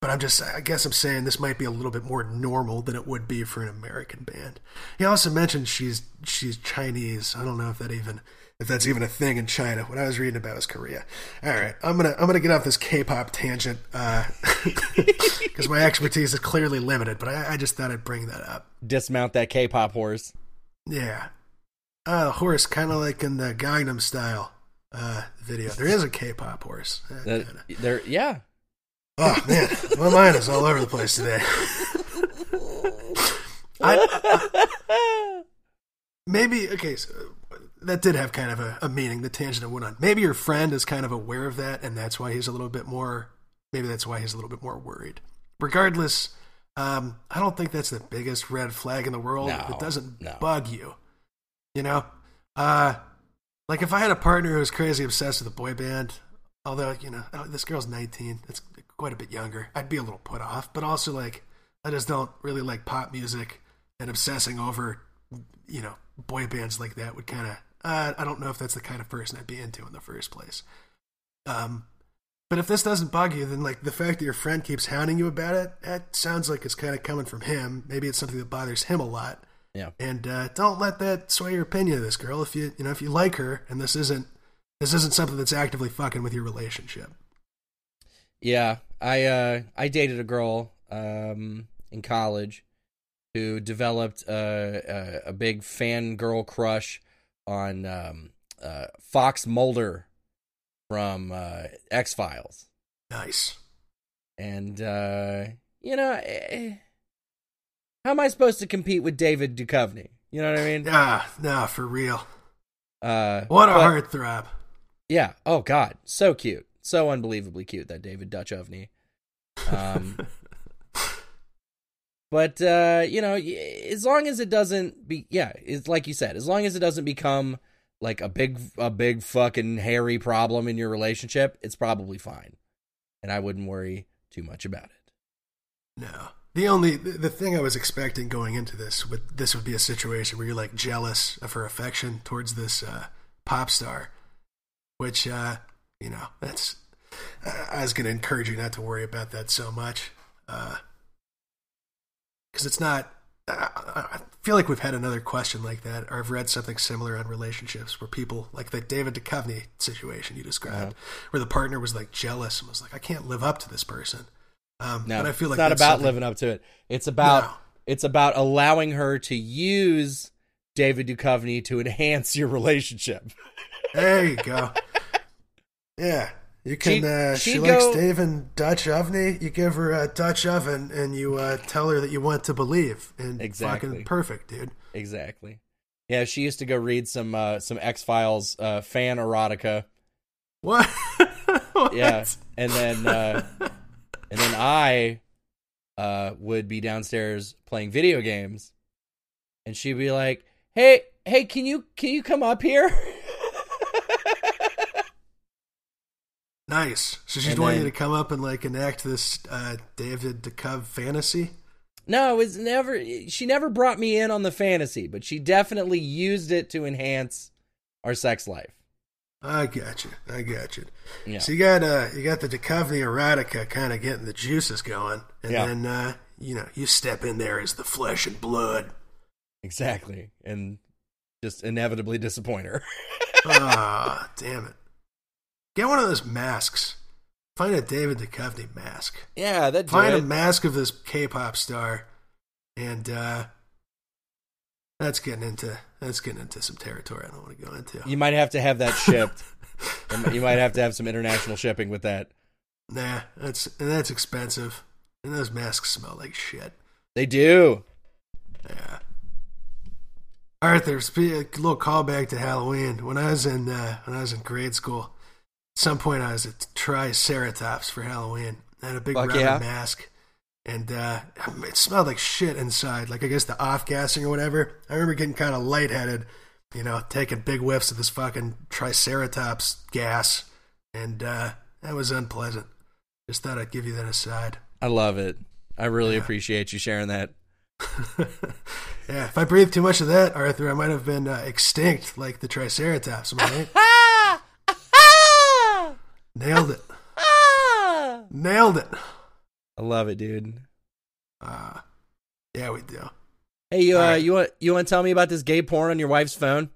but I'm just, I guess I'm saying this might be a little bit more normal than it would be for an American band. He also mentioned she's she's Chinese. I don't know if that even if that's even a thing in China. What I was reading about was Korea. All right, I'm gonna I'm gonna get off this K-pop tangent because my expertise is clearly limited. But I, I just thought I'd bring that up. Dismount that K-pop horse. Yeah. uh, horse, kind of like in the Gangnam Style uh, video. There is a K-pop horse. Uh, That, there, yeah. Oh man, my mind is all over the place today. I, I- maybe okay. So that did have kind of a, a meaning. The tangent I went on. Maybe your friend is kind of aware of that, and that's why he's a little bit more. Maybe that's why he's a little bit more worried. Regardless, um, I don't think that's the biggest red flag in the world. No, it doesn't no. bug you, you know. Uh, like if I had a partner who was crazy obsessed with a boy band, although you know oh, this girl's 19, it's quite a bit younger. I'd be a little put off, but also like I just don't really like pop music and obsessing over you know boy bands like that would kind of uh, I don't know if that's the kind of person I'd be into in the first place. Um, but if this doesn't bug you, then like the fact that your friend keeps hounding you about it, that sounds like it's kind of coming from him. Maybe it's something that bothers him a lot. Yeah. And uh, don't let that sway your opinion of this girl. If you you know if you like her and this isn't this isn't something that's actively fucking with your relationship. Yeah, I uh, I dated a girl um, in college who developed uh, a, a big fangirl crush on um, uh, Fox Mulder from uh, X Files, Nice. and uh, you know, eh, how am I supposed to compete with David Duchovny? You know what I mean? Ah, no, for real. Uh, What a but- heartthrob. Yeah. Oh God, so cute, so unbelievably cute that David Duchovny. Um, but uh, you know, as long as it doesn't be, yeah, it's like you said, as long as it doesn't become like a big, a big fucking hairy problem in your relationship, it's probably fine, and I wouldn't worry too much about it. No. The only the thing I was expecting going into this would this would be a situation where you're like jealous of her affection towards this uh, pop star, which uh, you know that's. I was going to encourage you not to worry about that so much, because it's not. I I feel like we've had another question like that, or I've read something similar on relationships where people, like the David Duchovny situation you described, where the partner was like jealous and was like, "I can't live up to this person." Um, No, but I feel like it's not about something- living up to it. It's about No. it's about allowing her to use David Duchovny to enhance your relationship. There you go. yeah. You can. She- uh, she likes go- Dave and Dutch oven. You give her a Dutch oven, and you uh, tell her that you want to believe. And Exactly. fucking perfect, dude. Exactly. Yeah, she used to go read some uh, some X Files uh, fan erotica. What? What? Yeah, and then uh, and then I uh, would be downstairs playing video games, and she'd be like, "Hey, hey, can you can you come up here?" Nice. So she's And wanting then- you to come up and like enact this uh, David Duchovny fantasy. no, it was never. She never brought me in on the fantasy, but she definitely used it to enhance our sex life. I got you. I got you. Yeah. So you got uh, you got the Duchovny erotica kind of getting the juices going, and Yeah. then uh, you know you step in there as the flesh and blood. Exactly, and just inevitably disappoint her. Ah, damn it. Get one of those masks. Find a David Duchovny mask. yeah, that Find do a mask of this K-pop star, and uh, that's getting into that's getting into some territory I don't want to go into. You might have to have that shipped. you might have to have some international shipping with that. Nah, that's and that's expensive, and those masks smell like shit. They do. Yeah. Arthur, spe- a little callback to Halloween. When I was in uh, when I was in grade school, some point I was at Triceratops for Halloween. I had a big Fuck yeah. mask, and uh, it smelled like shit inside. Like I guess the off gassing or whatever. I remember getting kind of lightheaded, you know, taking big whiffs of this fucking Triceratops gas, and uh, that was unpleasant. Just thought I'd give you that aside. I love it. I really Yeah. appreciate you sharing that. yeah, if I breathed too much of that, Arthur, I might have been uh, extinct like the Triceratops. Am I right? Nailed it. Nailed it. I love it, dude. Uh, yeah, we do. Hey, you uh, Alright. you want you want to tell me about this gay porn on your wife's phone?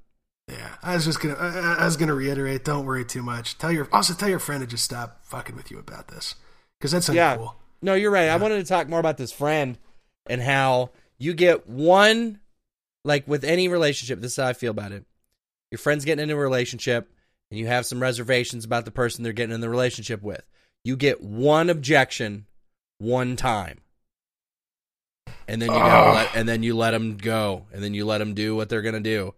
Yeah, I was just gonna. I, I- I was gonna reiterate. Don't worry too much. Tell your also tell your friend to just stop fucking with you about this because that's Yeah. No, you're right. I wanted to talk more about this friend and how you get one, like with any relationship. This is how I feel about it. your friend's getting into a relationship and you have some reservations about the person they're getting in the relationship with, you get one objection one time. And then you gotta let, and then you let them go, and then you let them do what they're gonna do,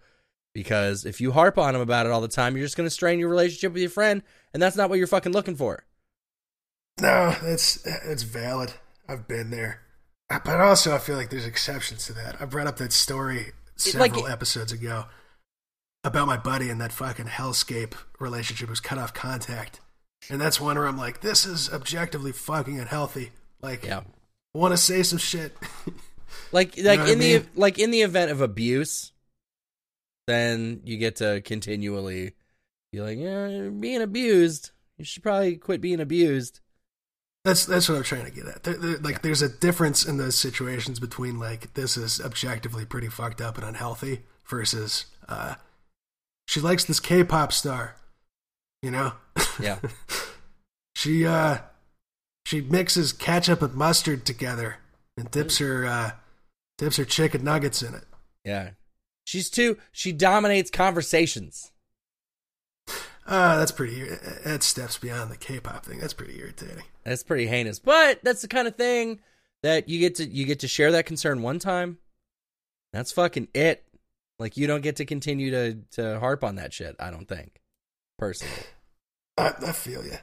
because if you harp on them about it all the time, you're just gonna strain your relationship with your friend, and that's not what you're fucking looking for. No, that's that's valid. I've been there, but also I feel like there's exceptions to that. I brought up that story like- several episodes ago about my buddy and that fucking hellscape relationship was cut off contact, and that's one where I'm like, this is objectively fucking unhealthy. Like, Yeah. I want to say some shit. Like like what I in the mean? like in the event of abuse, then you get to continually be like, yeah, you're being abused. You should probably quit being abused. That's that's what I'm trying to get at. There, there- like, there's a difference in those situations between like this is objectively pretty fucked up and unhealthy versus uh, she likes this K-pop star, you know. Yeah. she uh, she mixes ketchup and mustard together and dips her uh, dips her chicken nuggets in it. Yeah. She's too she dominates conversations. Uh, that's pretty. That steps beyond the K-pop thing. That's pretty irritating. That's pretty heinous. But that's the kind of thing that you get to you get to share that concern one time. That's fucking it. Like you don't get to continue to to harp on that shit, I don't think. Personally. I, I feel you.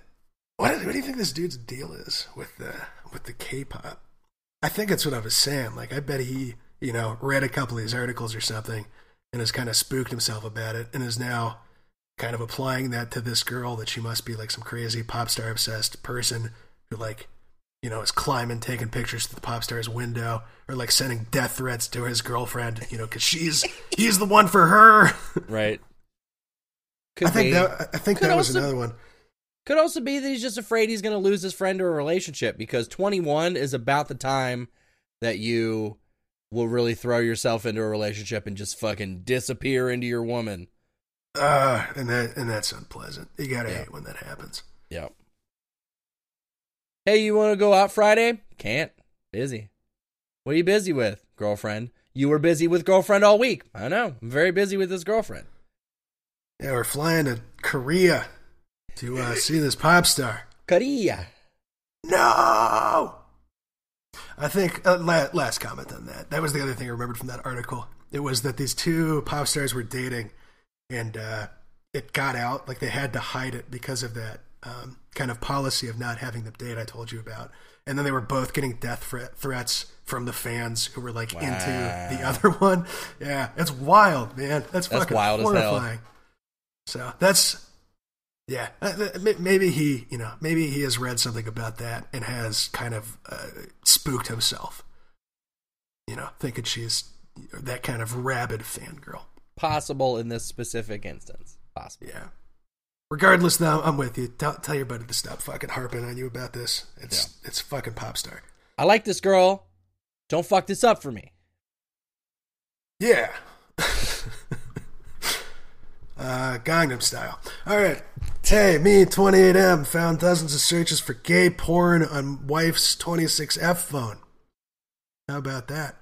What, what do you think this dude's deal is with the with the K-pop? I think it's what I was saying. Like, I bet he, you know, read a couple of these articles or something, and has kind of spooked himself about it, and is now kind of applying that to this girl that she must be like some crazy pop star obsessed person who like, you know, is climbing, taking pictures to the pop star's window, or like sending death threats to his girlfriend, you know, because she's he's the one for her. Right. Could I think be. that I think Could that was also- another one. Could also be that he's just afraid he's going to lose his friend or a relationship because 21 is about the time that you will really throw yourself into a relationship and just fucking disappear into your woman. Uh, and that and that's unpleasant. You gotta Yeah. hate when that happens. Yep. Hey, you want to go out Friday? Can't. Busy. What are you busy with, girlfriend? You were busy with girlfriend all week. I know. I'm very busy with this girlfriend. Yeah, we're flying to Korea to uh, see this pop star. Korea. No. I think uh, la- last comment on that. That was the other thing I remembered from that article. It was that these two pop stars were dating, and uh, it got out. Like they had to hide it because of that um, kind of policy of not having the date. I told you about. And then they were both getting death threat- threats from the fans who were like into the other one. Yeah, it's wild, man. That's, That's fucking wild as hell. horrifying. So that's yeah, uh, may- maybe he, you know, maybe he has read something about that and has kind of uh, spooked himself. You know, thinking she's that kind of rabid fangirl. Possible in this specific instance. Possible. Yeah. Regardless, though, I'm with you. Tell, tell your buddy to stop fucking harping on you about this. It's it's fucking pop star. I like this girl. Don't fuck this up for me. Yeah. uh, Gangnam style. All right. Tay, me, 28M, found dozens of searches for gay porn on wife's 26F phone. How about that?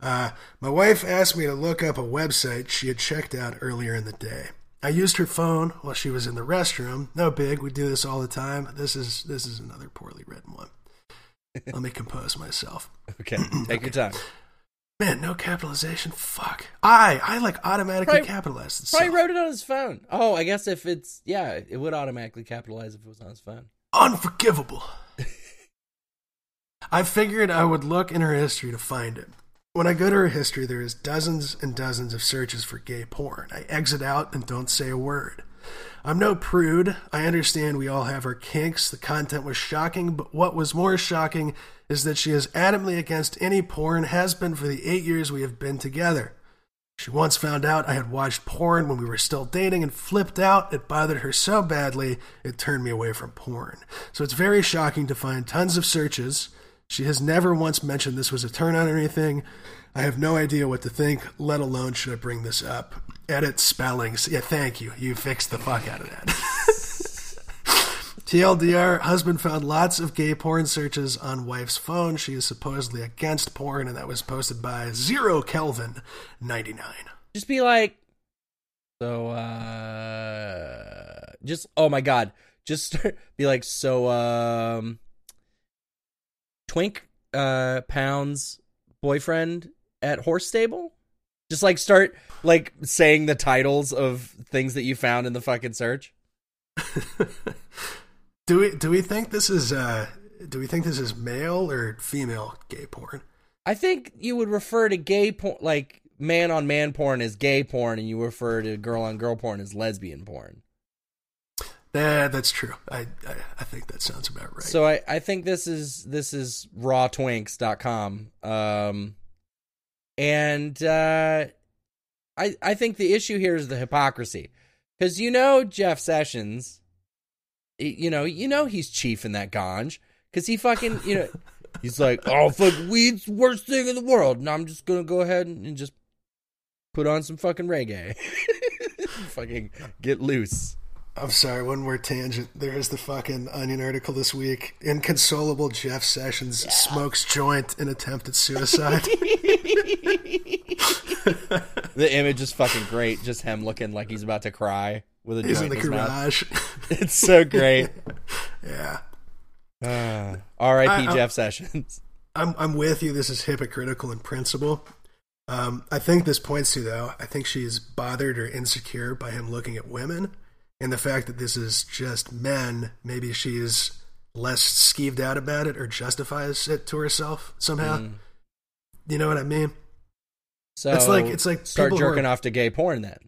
Uh, my wife asked me to look up a website she had checked out earlier in the day. I used her phone while she was in the restroom. No big. We do this all the time. This is this is another poorly written one. Let me compose myself. Okay, take your time. Man, no capitalization. Fuck. I I like automatically Probably- capitalized. it, Probably wrote it on his phone. Oh, I guess if it's yeah, it would automatically capitalize if it was on his phone. Unforgivable. I figured I would look in her history to find it. When I go to her history, there is dozens and dozens of searches for gay porn. I exit out and don't say a word. I'm no prude. I understand we all have our kinks. The content was shocking, but what was more shocking is that she is adamantly against any porn, has been for the eight years we have been together. She once found out I had watched porn when we were still dating and flipped out. It bothered her so badly, it turned me away from porn. So it's very shocking to find tons of searches. She has never once mentioned this was a turn on or anything. I have no idea what to think, let alone should I bring this up. Edit spellings. Yeah, thank you. You fixed the fuck out of that. TLDR, husband found lots of gay porn searches on wife's phone. She is supposedly against porn, and that was posted by Zero Kelvin 99. Just be like, So uh just oh my god. Just start, be like so um Twink uh Pound's boyfriend at horse stable? Just like start like saying the titles of things that you found in the fucking search. do we do we think this is uh do we think this is male or female gay porn? I think you would refer to gay porn like man on man porn as gay porn and you refer to girl on girl porn as lesbian porn. Yeah, that's true. I, I, I think that sounds about right. So I, I think this is this is rawtwinks.com. Um and uh I I think the issue here is the hypocrisy. Cuz you know Jeff Sessions you know, you know he's chief in that ganj cuz he fucking, you know, he's like, "Oh, fuck weed's worst thing in the world." And I'm just going to go ahead and just put on some fucking reggae. fucking get loose. I'm sorry, one more tangent. There's the fucking Onion article this week. Inconsolable Jeff Sessions yeah. smokes joint in attempt at suicide. the image is fucking great. Just him looking like he's about to cry with a he's joint in the in his garage. Mouth. It's so great. yeah. Uh, R.I.P. Jeff Sessions. I'm I'm with you. This is hypocritical in principle. Um, I think this points to though. I think she's bothered or insecure by him looking at women, and the fact that this is just men. Maybe she's less skeeved out about it or justifies it to herself somehow. Mm. You know what I mean? So it's like it's like start jerking are, off to gay porn then.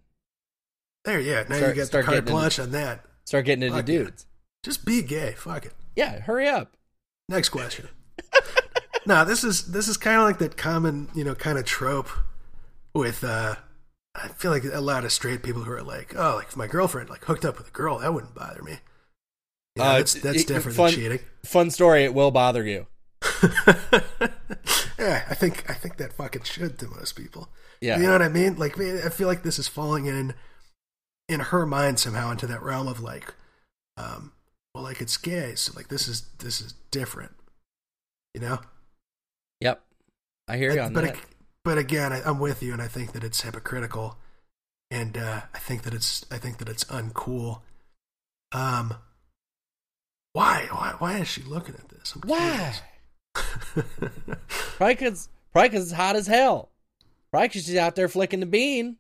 There, yeah. Now start, you get the carte blanche on that. Start getting into Fuck dudes. Just be gay. Fuck it. Yeah, hurry up. Next question. no, this is this is kind of like that common, you know, kind of trope with. uh I feel like a lot of straight people who are like, oh, like if my girlfriend like hooked up with a girl, that wouldn't bother me. Yeah, uh, that's that's it, different fun, than cheating. Fun story. It will bother you. yeah, I think I think that fucking should to most people. Yeah, you know what I mean. Like, man, I feel like this is falling in in her mind somehow into that realm of like, um, well, like it's gay, so like this is this is different, you know. Yep, I hear you on but, that. But again, I, I'm with you, and I think that it's hypocritical, and uh, I think that it's I think that it's uncool. Um, why why why is she looking at this? I'm why? probably because probably because it's hot as hell. Probably because she's out there flicking the bean.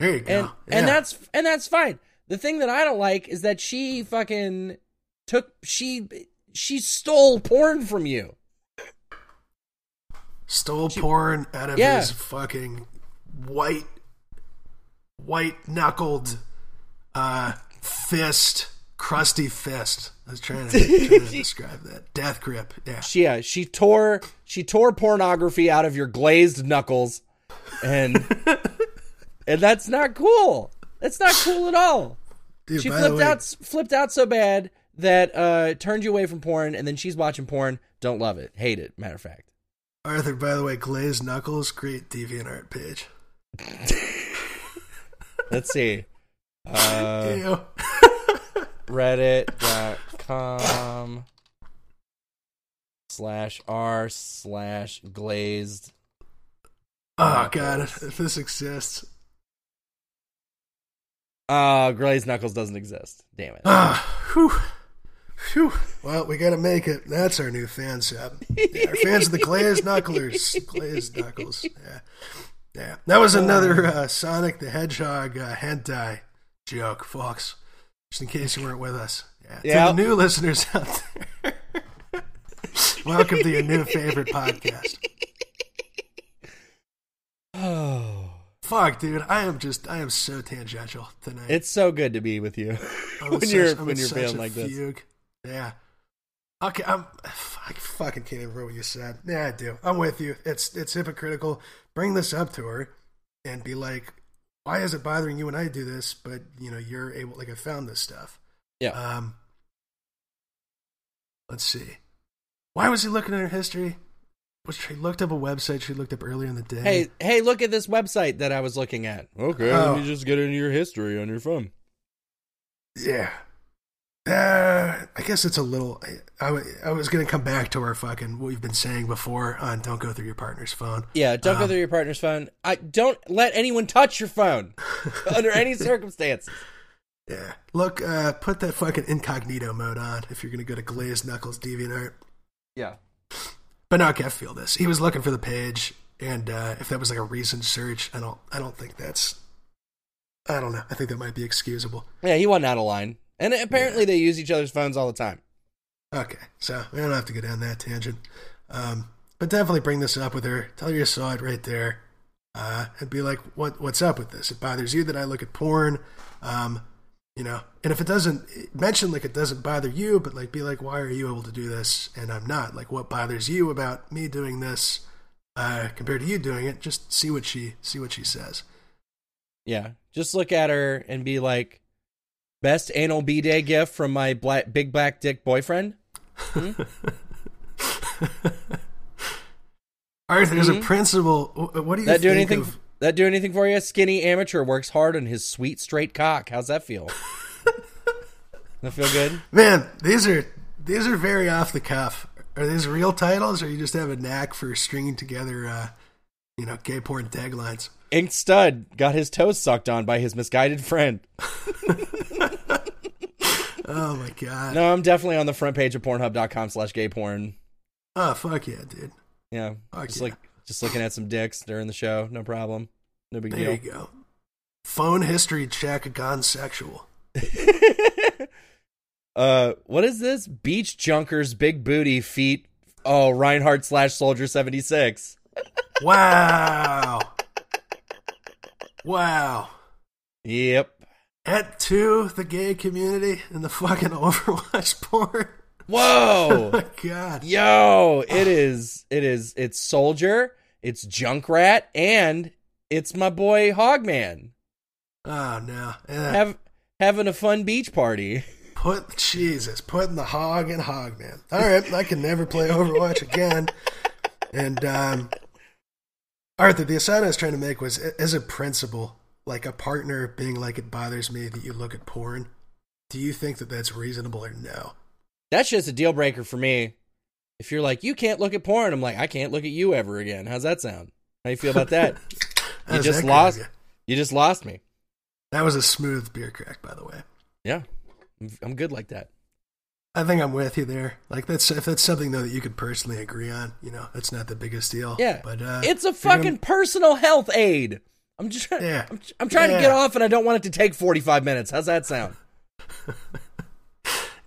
There you go. And yeah. and that's and that's fine. The thing that I don't like is that she fucking took she she stole porn from you. Stole she, porn out of yeah. his fucking white white knuckled uh fist, crusty fist. I was trying to, trying to describe that. Death grip. Yeah. She, yeah, she tore she tore pornography out of your glazed knuckles and and that's not cool. That's not cool at all. Dude, she flipped way, out flipped out so bad that uh turned you away from porn, and then she's watching porn. Don't love it, hate it. Matter of fact. Arthur, by the way, Glazed Knuckles, great DeviantArt page. Let's see. Uh, Reddit.com slash r slash glazed. Oh god, if this exists. Uh, Glazed Knuckles doesn't exist. Damn it. Ah, whew. Whew. Well, we got to make it. That's our new fan sub. Yeah, our fans of the Glazed Knucklers. Glazed Knuckles. Yeah. Yeah. That was another uh, Sonic the Hedgehog uh, hentai joke, folks. Just in case you weren't with us. Yeah. Yep. To the new listeners out there, welcome to your new favorite podcast. Oh. Fuck, dude, I am just I am so tangential tonight. It's so good to be with you when such, you're I'm when you're feeling like fugue. this. Yeah. Okay, I'm. I fucking can't even remember what you said. Yeah, I do. I'm with you. It's it's hypocritical. Bring this up to her, and be like, "Why is it bothering you when I do this?" But you know, you're able. Like, I found this stuff. Yeah. Um. Let's see. Why was he looking at her history? was she looked up a website she looked up earlier in the day. Hey, hey, look at this website that I was looking at. Okay, oh. let me just get into your history on your phone. Yeah. Uh, I guess it's a little. I, I, I was going to come back to our fucking what we've been saying before on don't go through your partner's phone. Yeah, don't go Um, through your partner's phone. I don't let anyone touch your phone under any circumstances. Yeah. Look, uh, put that fucking incognito mode on if you're going to go to Glazed Knuckles DeviantArt. Yeah. But now Kev feel this. He was looking for the page, and uh, if that was like a recent search, I don't. I don't think that's. I don't know. I think that might be excusable. Yeah, he wasn't out of line. And apparently they use each other's phones all the time. Okay, so we don't have to go down that tangent. Um, but definitely bring this up with her. Tell her you saw it right there, uh, and be like, "What? What's up with this? It bothers you that I look at porn, um, you know? And if it doesn't, mention like it doesn't bother you, but like be like, why are you able to do this and I'm not? Like, what bothers you about me doing this uh, compared to you doing it? Just see what she see what she says. Yeah. Just look at her and be like, best anal B day gift from my black, big black dick boyfriend? Arthur, there's a Mhm. principle. What do you That do think anything? of? That do anything for you? Skinny amateur works hard on his sweet straight cock. How's that feel? that feel good? Man, these are these are very off the cuff. Are these real titles, or you just have a knack for stringing together, uh, you know, gay porn taglines? Ink Stud got his toes sucked on by his misguided friend. Oh my god! No, I'm definitely on the front page of Pornhub.com slash gay porn. Oh fuck yeah, dude! Yeah, Fuck just yeah. like just looking at some dicks during the show. No problem. No big There deal. There you go. Phone history check gone sexual. uh, what is this? Beach Junkers, big booty feet. Oh, Reinhardt slash Soldier seventy six. Wow! Wow! Yep. At to the gay community in the fucking Overwatch porn. Oh Whoa. my god! Yo, it is. It is. It's Soldier. It's Junkrat, and it's my boy Hogman Oh no! Yeah. have having a fun beach party. Put Jesus, putting the hog in Hogman. All right, I can never play Overwatch again. And um, Arthur, the aside I was trying to make was as a principle, like a partner being like, it bothers me that you look at porn. Do you think that that's reasonable or no? That's just a deal breaker for me. If you're like, you can't look at porn, I'm like, I can't look at you ever again. How's that sound? How you feel about that? you just that lost. You just lost me. That was a smooth beer crack, by the way. Yeah, I'm good like that. I think I'm with you there. Like that's if that's something though that you could personally agree on, you know, that's not the biggest deal. Yeah, but uh, it's a if you're gonna- fucking personal health aid. I'm just trying. Yeah. I'm, I'm trying to get off, and I don't want it to take 45 minutes. How's that sound?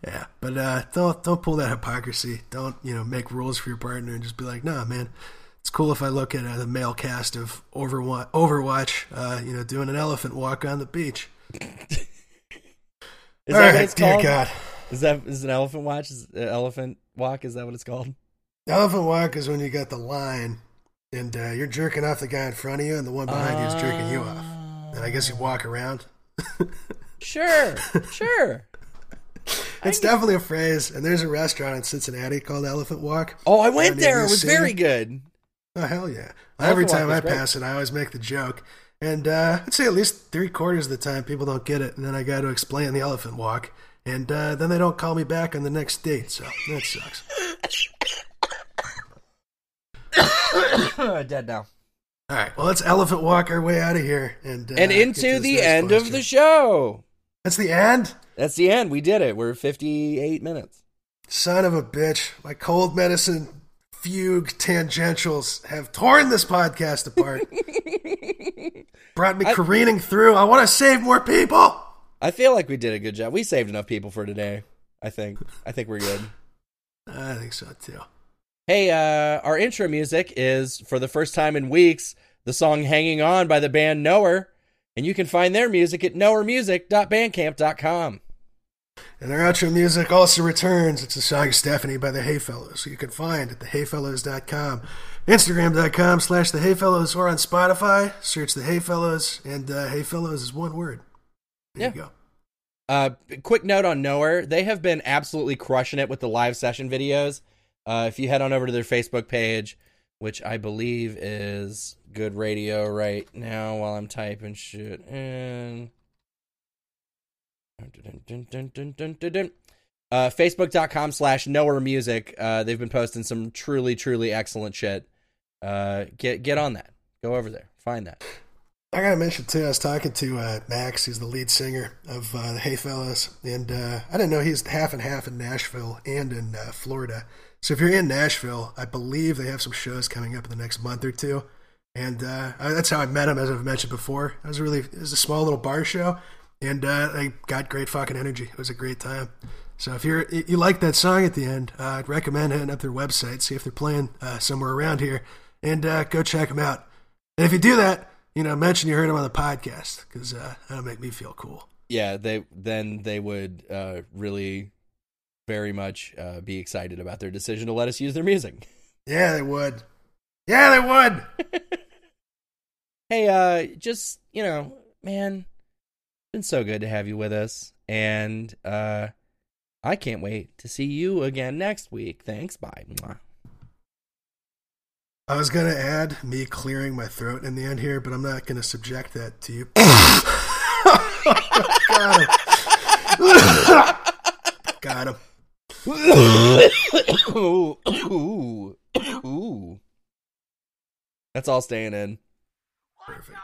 Yeah, but uh, don't don't pull that hypocrisy. Don't you know make rules for your partner and just be like, nah, man, it's cool if I look at uh, the male cast of Overwatch, Overwatch, uh, you know, doing an elephant walk on the beach. Is All that right, what it's dear called? God, Is that is an elephant watch? Is uh, elephant walk? Is that what it's called? elephant walk is when you got the line and uh, you're jerking off the guy in front of you, and the one behind you is jerking you off. And I guess you walk around. Sure, sure. It's definitely a phrase, and there's a restaurant in Cincinnati called Elephant Walk. Oh, I went there. It was City. very good. Oh hell yeah! Every time I great. pass it, I always make the joke, and uh, I'd say at least three quarters of the time people don't get it, and then I got to explain the elephant walk, and uh, then they don't call me back on the next date, so that sucks. Dead now. All right, well let's elephant walk our way out of here, and uh, and into the end of the show. That's the end. That's the end. We did it. We're 58 minutes. Son of a bitch! My cold medicine fugue tangentials have torn this podcast apart. Brought me I- careening through. I want to save more people. I feel like we did a good job. We saved enough people for today. I think. I think we're good. I think so too. Hey, uh, our intro music is for the first time in weeks the song "Hanging On" by the band Knower, and you can find their music at knowermusic.bandcamp.com. And our outro music also returns. It's a song Stephanie by the Hayfellows. So you can find at thehayfellows.com, Instagram.com slash the Hayfellows, or on Spotify. Search the Hayfellows, and uh, Hayfellows is one word. There you Yeah. go. Uh, quick note on Knower. They have been absolutely crushing it with the live session videos. Uh, if you head on over to their Facebook page, which I believe is Good Radio right now, while I'm typing shit in. Uh, Facebook.com slash Knower Music. Uh, they've been posting some truly, truly excellent shit. Uh, get get on that. Go over there. Find that. I gotta mention too. I was talking to uh, Max. He's the lead singer of uh, the Hayfellows, and uh, I didn't know he's half and half in Nashville and in uh, Florida. So if you're in Nashville, I believe they have some shows coming up in the next month or two, and uh, that's how I met him. As I've mentioned before, it was really it was a small little bar show, and uh, I got great fucking energy. It was a great time. So if you're you like that song at the end, uh, I'd recommend heading up their website, see if they're playing uh, somewhere around here, and uh, go check them out. And if you do that, you know, mention you heard them on the podcast because uh, that'll make me feel cool. Yeah, they then they would uh, really very much uh, be excited about their decision to let us use their music. Yeah, they would. Yeah, they would. Hey, uh, just you know, man, been so good to have you with us, and uh, I can't wait to see you again next week. Thanks. Bye. I was gonna add me clearing my throat in the end here, but I'm not gonna subject that to you. Got him. Got him. ooh, ooh, ooh. That's all staying in. Perfect.